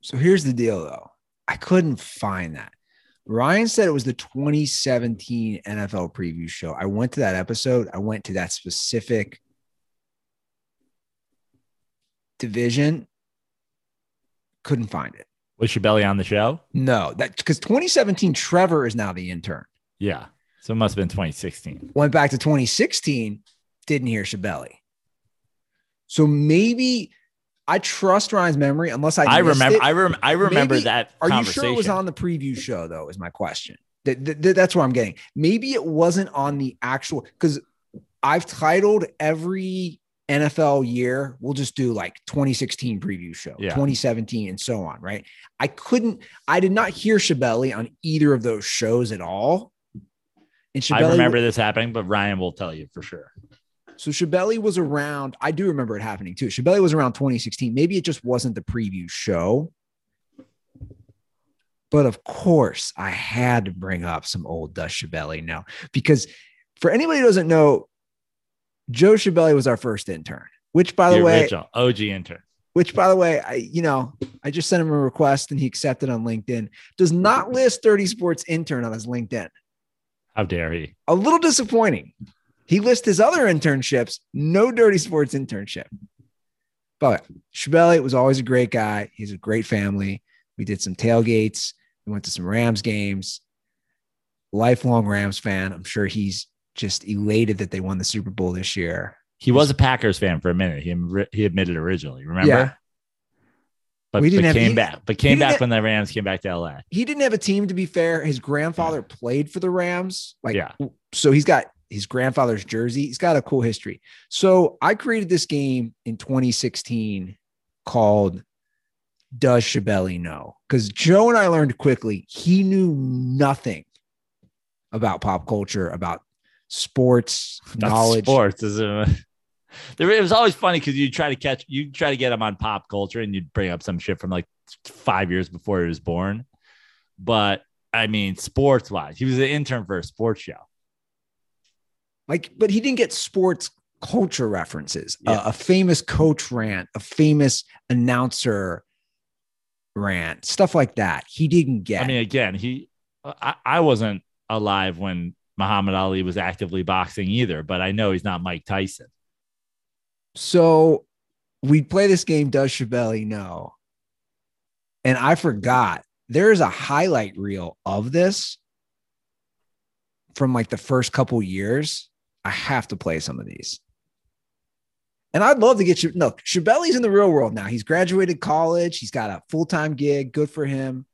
So here's the deal, though. I couldn't find that. Ryan said it was the 2017 NFL preview show. I went to that episode. I went to that specific division. Couldn't find it. Was Shabelli on the show? No, that because 2017 Trevor is now the intern. Yeah. So it must have been 2016. Went back to 2016, didn't hear Shabelli. So maybe I trust Ryan's memory unless I I remember. it. I, rem- I remember Maybe- that Are you sure it was on the preview show though? Is my question. That, that- that- that's where I'm getting. Maybe it wasn't on the actual because I've titled every NFL year. We'll just do like 2016 preview show, Yeah. 2017, and so on. Right? I couldn't. I did not hear Shabelli on either of those shows at all. And I remember this happening, but Ryan will tell you for sure. So Shabelli was around. I do remember it happening too. Shabelli was around 2016. Maybe it just wasn't the preview show. But of course, I had to bring up some old Dust Shabelli now because for anybody who doesn't know, Joe Shabelli was our first intern. Which, by the, way, original OG intern. which by the way, I you know I just sent him a request and he accepted on LinkedIn. Does not list Dirty Sports intern on his LinkedIn How dare he? a little disappointing. He lists his other internships, no dirty sports internship. But Shabelli was always a great guy. He's a great family. We did some tailgates. We went to some Rams games. Lifelong Rams fan. I'm sure he's just elated that they won the Super Bowl this year. He was a Packers fan for a minute. He he admitted originally. Remember? Yeah. But, We didn't but have- came he- back. But came back have- when the Rams came back to LA. He didn't have a team to be fair. His grandfather played for the Rams. Like, Yeah. so he's got his grandfather's jersey. He's got a cool history. So I created this game in 2016 called Does Shabelli Know? Because Joe and I learned quickly he knew nothing about pop culture, about sports, That's knowledge. Sports is a. It was always funny because you try to catch, you try to get him on pop culture, and you'd bring up some shit from like five years before he was born. But I mean, sports wise, he was an intern for a sports show. Like, but he didn't get sports culture references. A- Yeah. a famous coach rant, a famous announcer rant, stuff like that. He didn't get. I mean, again, he, I, I wasn't alive when Muhammad Ali was actively boxing either, but I know he's not Mike Tyson. so we play this game. Does Shabelli know? And I forgot there is a highlight reel of this from like the first couple years. I have to play some of these. And I'd love to get you. Look, Shabelli's in the real world now. He's graduated college. He's got a full time gig. Good for him.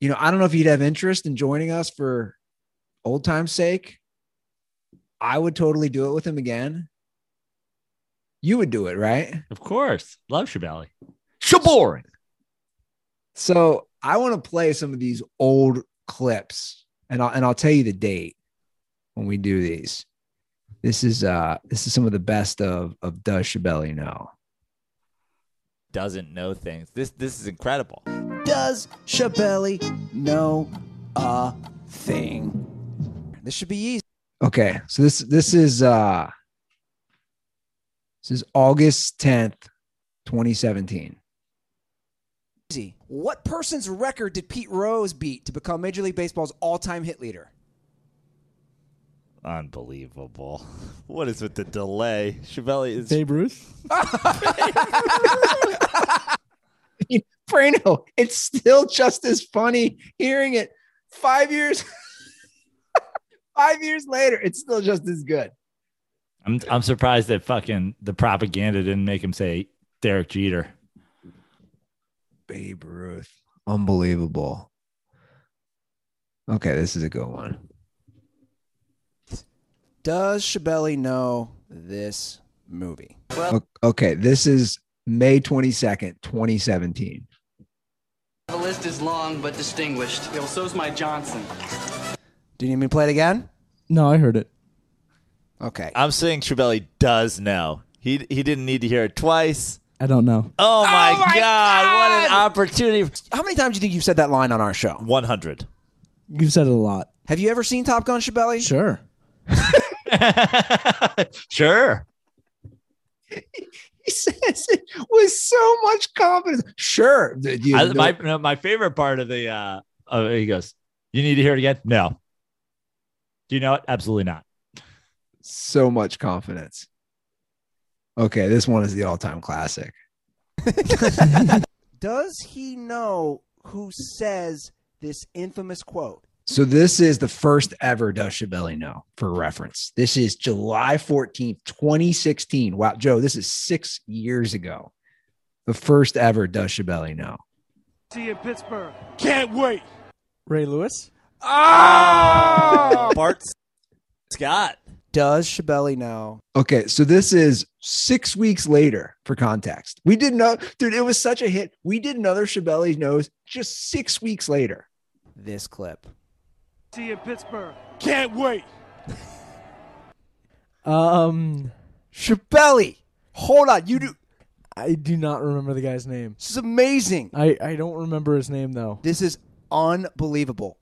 You know, I don't know if he'd have interest in joining us for old time's sake. I would totally do it with him again. You would do it, right? Of course, love Shabelli. Shaboring. So I want to play some of these old clips, and I'll and I'll tell you the date when we do these. This is uh this is some of the best of of Does Shabelli know. doesn't know things. This this is incredible. Does Shabelli know a thing? This should be easy. Okay, so this this is uh this is August 10th, 2017. What person's record did Pete Rose beat to become Major League Baseball's all-time hit leader? Unbelievable. What is with the delay? Shabelli is Babe Ruth. Frano, it's still just as funny hearing it five years five years later. It's still just as good. I'm I'm surprised that fucking the propaganda didn't make him say Derek Jeter. Babe Ruth. Unbelievable. Okay, this is a good one. Does Shabelli know this movie? O- Okay, this is May 22nd, 2017. The list is long but distinguished. Well, so's my Johnson. Do you need me to play it again? No, I heard it. Okay. I'm saying Shabelli does know. He he didn't need to hear it twice. I don't know. Oh, oh my, my god, what an opportunity. How many times do you think you've said that line on our show? 100. You've said it a lot. Have you ever seen Top Gun, Shabelli? Sure. sure. He says it with so much confidence. Sure. The- you I, my no, my favorite part of the uh of, he goes, You need to hear it again? No. Do you know it? Absolutely not. so much confidence. Okay, this one is the all-time classic. Does he know who says this infamous quote? So this is the first ever Does Shabelli know for reference. This is July 14th, 2016. Wow, Joe, this is six years ago. The first ever Does Shabelli know. See you in Pittsburgh. Can't wait. Ray Lewis. Ah! Bart Scott. Does Shabelli know? Okay, so this is six weeks later for context. We didn't dude, it was such a hit. We did another Shabelli knows just six weeks later. This clip. See you in Pittsburgh. Can't wait. Um, Shabelli. Hold on. You do. I do not remember the guy's name. This is amazing. I, I don't remember his name though. This is unbelievable.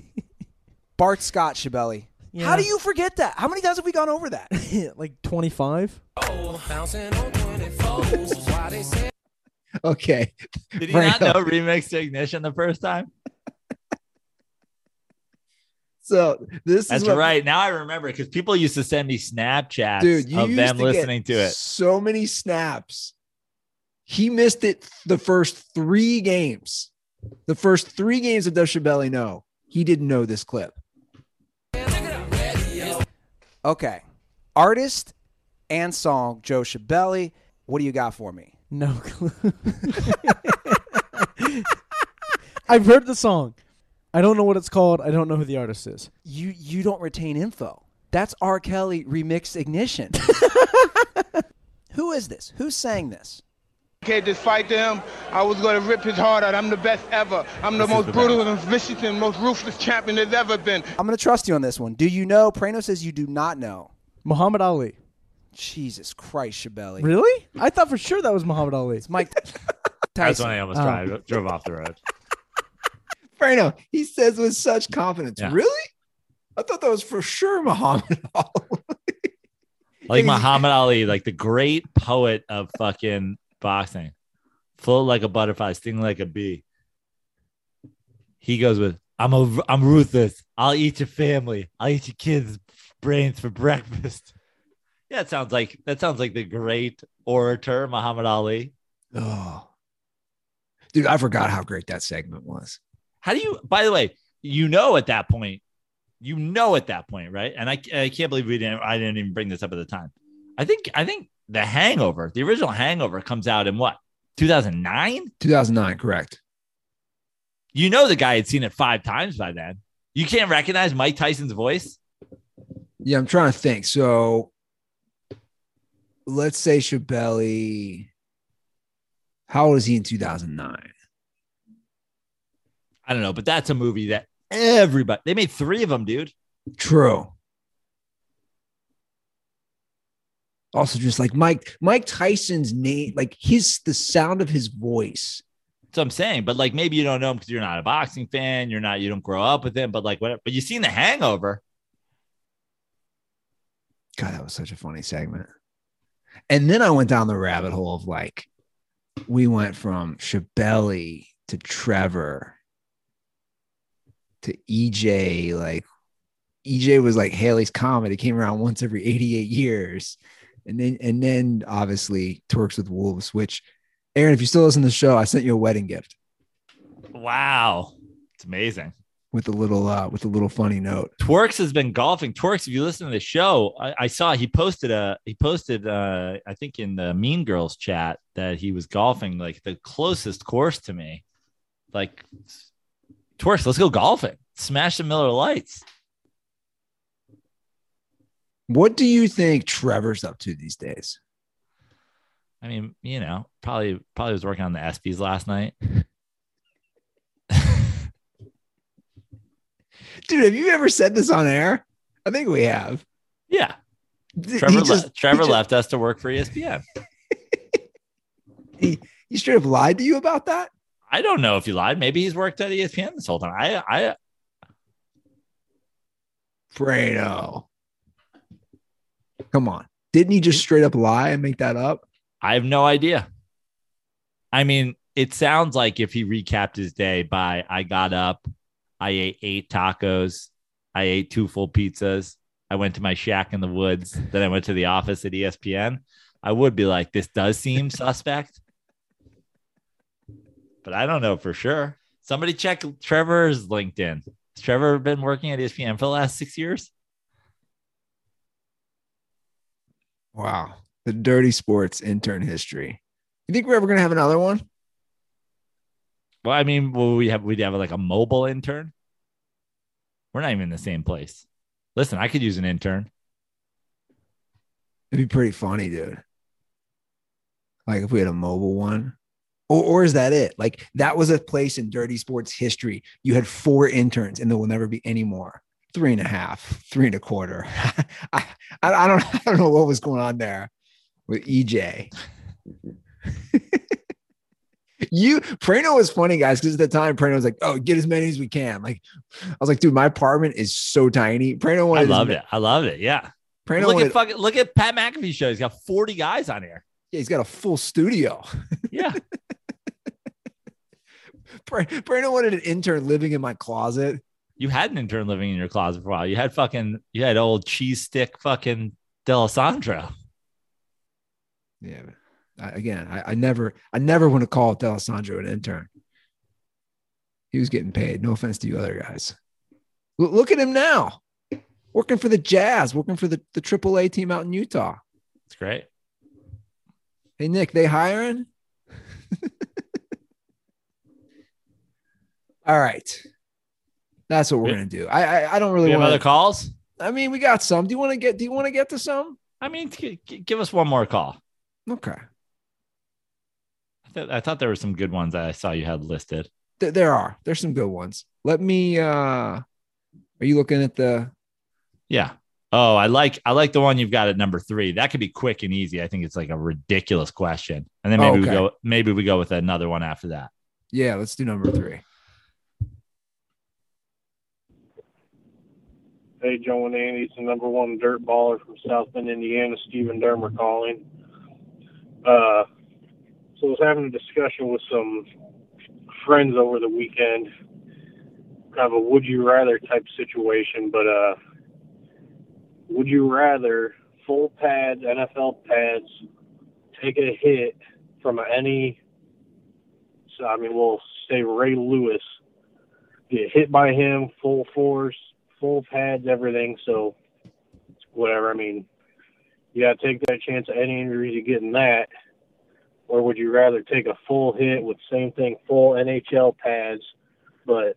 Bart Scott, Shabelli. How do you forget that? How many times have we gone over that? like 25? Okay. Did he not know remix to ignition the first time? So this That's is what, right. Now I remember because people used to send me Snapchats dude. You of used them to get listening to it. So many snaps. He missed it the first three games. The first three games of Does Shabelli know. He didn't know this clip. Okay. Artist and song, Joe Shabelli. What do you got for me? No clue. I've heard the song. I don't know what it's called. I don't know who the artist is. You you don't retain info. That's R. Kelly remix Ignition. Who is this? Who sang this? Okay, this fight to him, I was going to rip his heart out. I'm the best ever. I'm the This most the brutal and vicious and most ruthless champion there's ever been. I'm going to trust you on this one. Do you know? Prano says you do not know. Muhammad Ali. Jesus Christ, Shabelli. Really? I thought for sure that was Muhammad Ali. It's Mike That's Tyson. when I almost uh-huh. drive, drove off the road. Prano, he says with such confidence. Yeah. Really? I thought that was for sure Muhammad Ali. Like Muhammad Ali, like the great poet of fucking boxing, full like a butterfly, sting like a bee. He goes with, "I'm a, I'm ruthless. I'll eat your family. I'll eat your kids' brains for breakfast." Yeah, it sounds like that sounds like the great orator Muhammad Ali. Oh, dude, I forgot how great that segment was. How do you? By the way, you know at that point, you know at that point, right? And I, I can't believe we didn't. I didn't even bring this up at the time. I think I think the Hangover, the original Hangover, comes out in what 2009. 2009, correct? You know the guy had seen it five times by then. You can't recognize Mike Tyson's voice. Yeah, I'm trying to think. So let's say Shabelli. How old was he in 2009? I don't know, but that's a movie that everybody they made three of them, dude. True. Also, just like Mike, Mike Tyson's name, like his the sound of his voice. That's what I'm saying. But like maybe you don't know him because you're not a boxing fan. You're not. You don't grow up with him. But like whatever. But you've seen The Hangover. God, that was such a funny segment. And then I went down the rabbit hole of like, we went from Shabelli to Trevor to EJ. Like, EJ was like Halley's Comet. It came around once every 88 years. And then, and then obviously Twerks with Wolves, which Aaron, if you still listen to the show, I sent you a wedding gift Wow, it's amazing. with a little, uh, with a little funny note. Twerks has been golfing. Twerks, if you listen to the show, I, I saw he posted a he posted uh I think in the Mean Girls chat that he was golfing like the closest course to me. Like Twerks, let's go golfing. Smash the Miller Lites. What do you think Trevor's up to these days? I mean, you know, probably probably was working on the ESPYS last night. Dude, have you ever said this on air? I think we have. Yeah. Trevor, just- le- Trevor just- left us to work for ESPN. He he straight up lied to you about that? I don't know if he lied. Maybe he's worked at ESPN this whole time. I I Fredo. Come on. Didn't he just straight up lie and make that up? I have no idea. I mean, it sounds like if he recapped his day by I got up, I ate eight tacos, I ate two full pizzas, I went to my shack in the woods, then I went to the office at ESPN, I would be like, this does seem suspect. But I don't know for sure. Somebody check Trevor's LinkedIn. Has Trevor been working at ESPN for the last six years? Wow. The dirty sports intern history. You think we're ever gonna have another one? Well, I mean, will we have we'd have like a mobile intern? We're not even in the same place. Listen, I could use an intern. It'd be pretty funny, dude. Like if we had a mobile one. Or, or is that it? Like that was a place in dirty sports history. You had four interns and there will never be any more. Three and a half, three and a quarter. I, I, I don't I don't know what was going on there with EJ. you Prano was funny, guys, because at the time Prano was like, "Oh, get as many as we can." Like, I was like, "Dude, my apartment is so tiny." Prano I wanted. as loved it. I loved it. Yeah. Prano look wanted- at fucking look at Pat McAfee show. He's got 40 guys on here. Yeah, he's got a full studio. Yeah. Bra- Brandon wanted an intern living in my closet. You had an intern living in your closet for a while. You had fucking you had old cheese stick fucking D'Alessandro. Yeah. I, again, I, I never, I never want to call D'Alessandro an intern. He was getting paid. No offense to you other guys. L- look at him now, working for the Jazz, working for the the AAA team out in Utah. It's great. Hey Nick, they hiring? All right, that's what we're gonna do. I I, I don't really want other calls? I mean, we got some. Do you want to get? Do you want to get to some? I mean, g- g- give us one more call. Okay, I, th- I thought there were some good ones that I saw you had listed. Th- there are. There's some good ones. Let me. uh Are you looking at the? Yeah. Oh, I like I like the one you've got at number three. That could be quick and easy. I think it's like a ridiculous question, and then Oh, maybe okay. we go maybe we go with another one after that. Yeah, let's do number three. Hey, Joe and Andy, it's the number one dirt baller from South Bend, Indiana, Stephen Dermer calling. Uh, so I was having a discussion with some friends over the weekend, kind of a would you rather type situation, but uh, would you rather full pads, NFL pads, take a hit from any, so I mean, we'll say Ray Lewis, get hit by him, full force, full pads, everything. So whatever. I mean, you got to take that chance of any injuries you get in that, or would you rather take a full hit with same thing, full NHL pads, but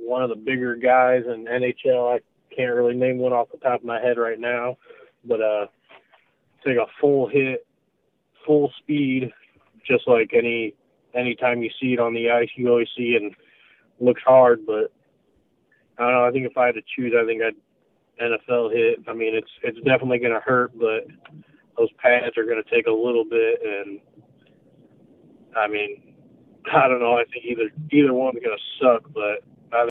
one of the bigger guys in NHL, I can't really name one off the top of my head right now, but uh, take a full hit, full speed, just like any anytime you see it on the ice, you always see it and looks hard, but I don't know. I think if I had to choose, I think I'd NFL hit. I mean, it's it's definitely going to hurt, but those pads are going to take a little bit, and I mean, I don't know. I think either either one's going to suck, but I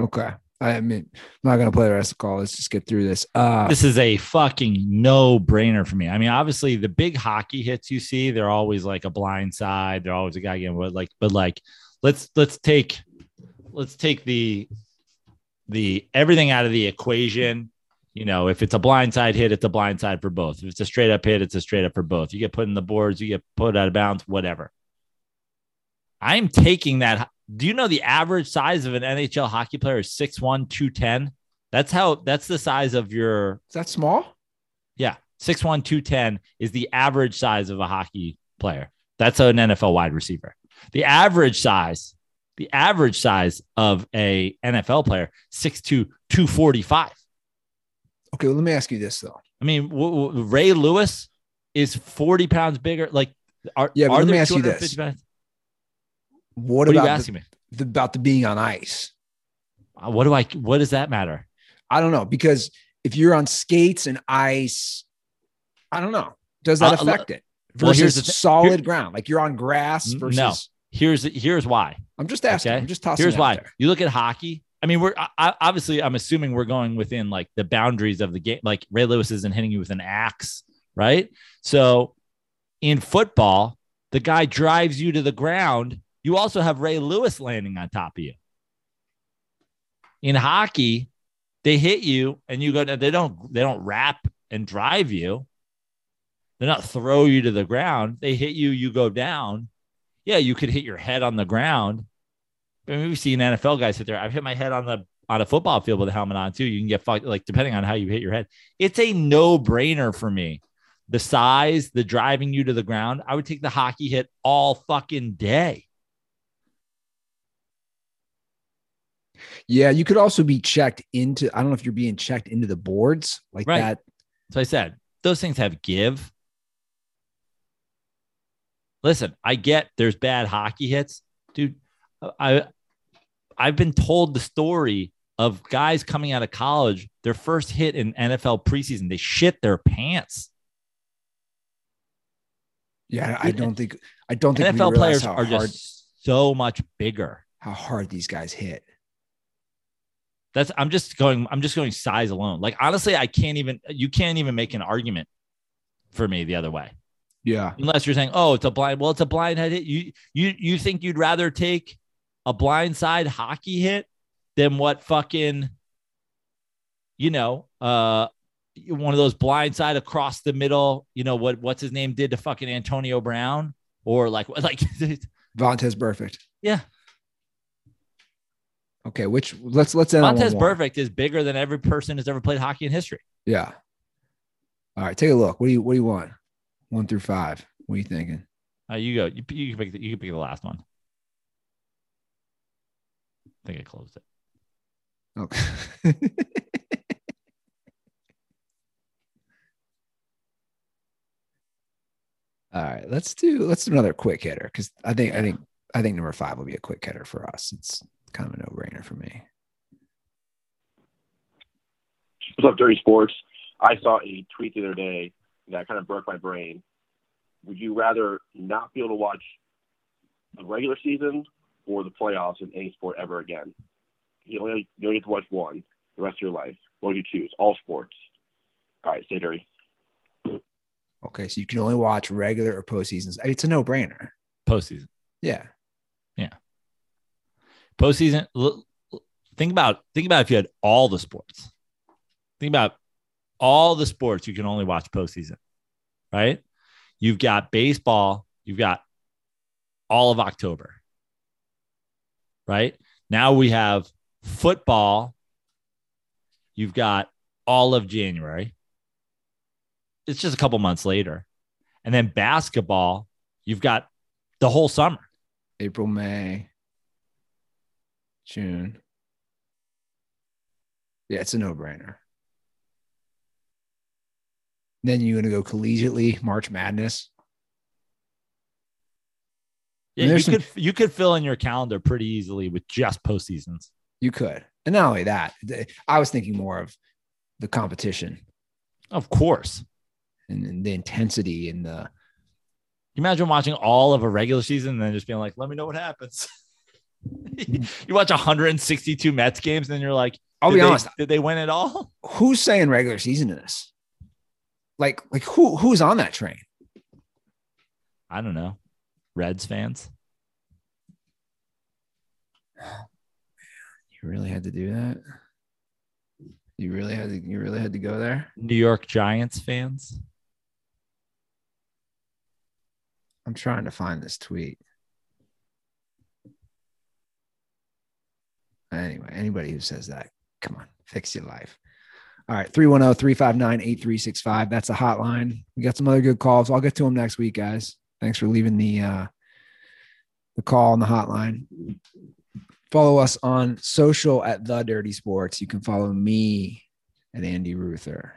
Okay. I mean, I'm not gonna play the rest of the call. Let's just get through this. Uh this is a fucking no brainer for me. I mean, obviously the big hockey hits you see, they're always like a blind side. They're always a guy getting what like, but like, let's let's take let's take the the everything out of the equation. You know, if it's a blind side hit, it's a blind side for both. If it's a straight up hit, it's a straight up for both. You get put in the boards, you get put out of bounds, whatever. I'm taking that. Do you know the average size of an NHL hockey player is 6'1, 210? That's how that's the size of your is that small? Yeah. 6'1, 210 is the average size of a hockey player. That's an NFL wide receiver. The average size, the average size of a NFL player, 6'2, 245. Okay, well, let me ask you this though. I mean, w- w- Ray Lewis is 40 pounds bigger. Like, are, Yeah, are let me ask you this. pounds? What, What are you about asking the, me? the- about the being on ice? Uh, What do I, what does that matter? I don't know because if you're on skates and ice, I don't know. Does that Uh, affect it? Well, versus here's the thi- solid here- ground. Like you're on grass versus. no. Here's here's why. I'm just asking. I'm just tossing. Here's why. there. You look at hockey. I mean, we're I, obviously. I'm assuming we're going within like the boundaries of the game. Like Ray Lewis isn't hitting you with an axe, right? So, in football, the guy drives you to the ground. You also have Ray Lewis landing on top of you. In hockey, they hit you and you go. They don't. They don't wrap and drive you. They're not throw you to the ground. They hit you. You go down. Yeah, you could hit your head on the ground. I mean, we've seen NFL guys sit there. I've hit my head on the on a football field with a helmet on too. You can get fucked, like depending on how you hit your head. It's a no brainer for me. The size, the driving you to the ground. I would take the hockey hit all fucking day. Yeah, you could also be checked into. I don't know if you're being checked into the boards like Right. that. So I said those things have give. Listen, I get there's bad hockey hits, dude. I I've been told the story of guys coming out of college, their first hit in NFL preseason, they shit their pants. Yeah, I don't think. I don't think NFL players are hard, just so much bigger. how hard these guys hit. That's I'm just going. I'm just going size alone. Like honestly, I can't even. You can't even make an argument for me the other way. Yeah, Unless you're saying, oh, it's a blind. Well, it's a blind head hit. You you you think you'd rather take a blind side hockey hit than what fucking, you know, uh, one of those blind side across the middle. You know what what's his name did to fucking Antonio Brown or like like Vontaze Burfict. yeah. Okay, which let's let's end on Montez more. Burfict is bigger than every person who's ever played hockey in history. Yeah. All right, take a look. What do you what do you want? One through five. What are you thinking? Uh, you go. You, you can pick. The, you can pick the last one. I think I closed it. Okay. All right, let's do let's do another quick hitter because I think I think I think number five will be a quick hitter for us. It's kind of a no brainer for me. What's up, Dirty Sports? I saw a tweet the other day that kind of broke my brain. Would you rather not be able to watch the regular season or the playoffs in any sport ever again? You only you only get to watch one the rest of your life. What would you choose? All sports. All right, stay dirty. Okay, so you can only watch regular or postseasons. It's a no brainer. Postseason. Yeah. Yeah. Postseason. l- l- Think about think about if you had all the sports. Think about all the sports you can only watch postseason, right? You've got baseball. You've got all of October, right? Now we have football. You've got all of January. It's just a couple months later. And then basketball, you've got the whole summer. April, May, June. Yeah, it's a no brainer. Then you're gonna go collegiately March Madness. Yeah, you some- could you could fill in your calendar pretty easily with just postseasons. You could, and not only that, I was thinking more of the competition Of course. and, and the intensity and the. You imagine watching all of a regular season and then just being like, let me know what happens. you watch 162 Mets games and then you're like, I'll did be they- honest. Did they win it all? Who's saying regular season to this? Like, like who who's on that train? I don't know. Reds fans. You really had to do that. You really had to. You really had to go there. New York Giants fans. I'm trying to find this tweet. Anyway, anybody who says that, come on, fix your life. All right, 310 359 8365. That's a hotline. We got some other good calls. I'll get to them next week, guys. Thanks for leaving the uh, the call on the hotline. Follow us on social at the Dirty Sports. You can follow me at Andy Ruther.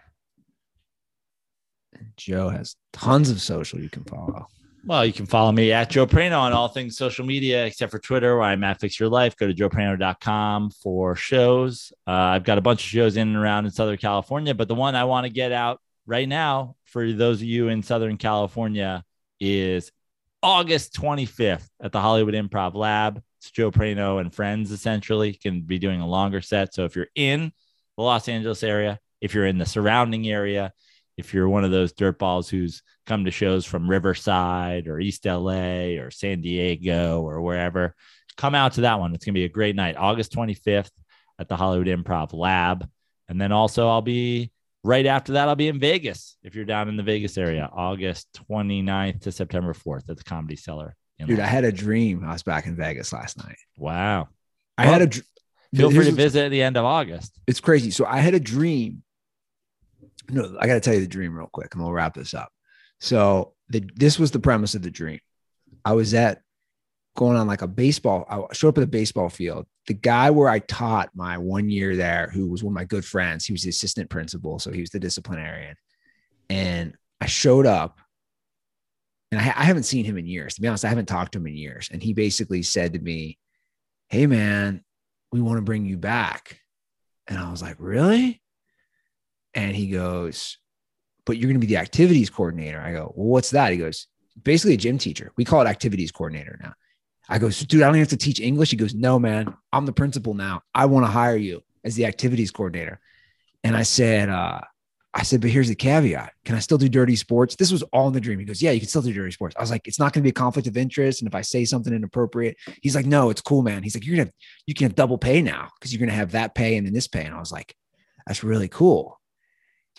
And Joe has tons of social you can follow. Well, you can follow me at Joe Prano on all things social media, except for Twitter, where I'm at Fix Your Life. Go to joeprano.com for shows. Uh, I've got a bunch of shows in and around in Southern California, but the one I want to get out right now for those of you in Southern California is August 25th at the Hollywood Improv Lab. It's Joe Prano and friends essentially can be doing a longer set. So if you're in the Los Angeles area, if you're in the surrounding area, if you're one of those dirtballs who's come to shows from Riverside or East LA or San Diego or wherever, come out to that one. It's going to be a great night, August 25th at the Hollywood Improv Lab. And then also, I'll be right after that, I'll be in Vegas if you're down in the Vegas area, August 29th to September 4th at the Comedy Cellar. Dude, I had a dream. I was back in Vegas last night. Wow. I had a. dr- Feel free to visit at the end of August. It's crazy. So I had a dream. No, I got to tell you the dream real quick, and we'll wrap this up. So the this was the premise of the dream. I was at going on like a baseball. I showed up at the baseball field. The guy where I taught my one year there, who was one of my good friends, he was the assistant principal, so he was the disciplinarian. And I showed up, and I, I haven't seen him in years. To be honest, I haven't talked to him in years. And he basically said to me, "Hey, man, we want to bring you back." And I was like, "Really?" And he goes, "But you're going to be the activities coordinator." I go, "Well, what's that?" He goes, "Basically a gym teacher. We call it activities coordinator now." I go, "Dude, I don't even have to teach English." He goes, "No, man. I'm the principal now. I want to hire you as the activities coordinator." And I said, uh, I said, but here's the caveat. Can I still do dirty sports? This was all in the dream. He goes, Yeah, you can still do dirty sports. I was like, It's not going to be a conflict of interest. And if I say something inappropriate, he's like, No, it's cool, man. He's like, You're to, you can have double pay now because you're going to have that pay and then this pay. And I was like, That's really cool.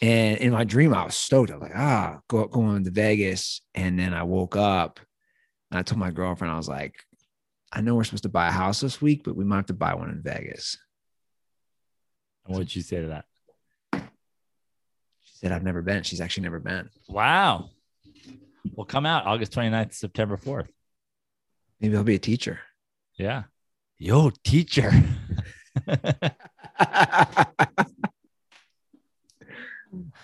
And in my dream, I was stoked. I was like, Ah, go, going to Vegas. And then I woke up and I told my girlfriend, I was like, I know we're supposed to buy a house this week, but we might have to buy one in Vegas. And what did you say to that? She said, I've never been. She's actually never been. Wow. Well, come out August 29th to September 4th. Maybe I'll be a teacher. Yeah. Yo, teacher.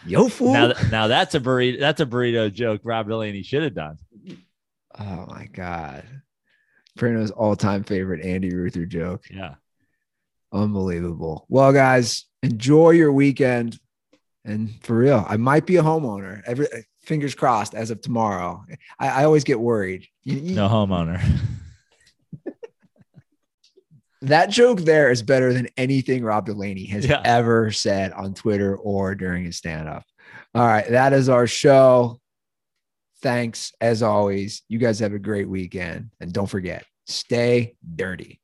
Yo, fool. now, now that's a burrito. That's a burrito joke. Rob Delaney should have done. Oh my God. Prano's all time favorite Andy Ruther joke. Yeah. Unbelievable. Well, guys, enjoy your weekend. And for real, I might be a homeowner. Every fingers crossed as of tomorrow. I, I always get worried. You- you- No homeowner. that joke there is better than anything Rob Delaney has Yeah. ever said on Twitter or during his stand up. All right. That is our show. Thanks as always. You guys have a great weekend. And don't forget, stay dirty.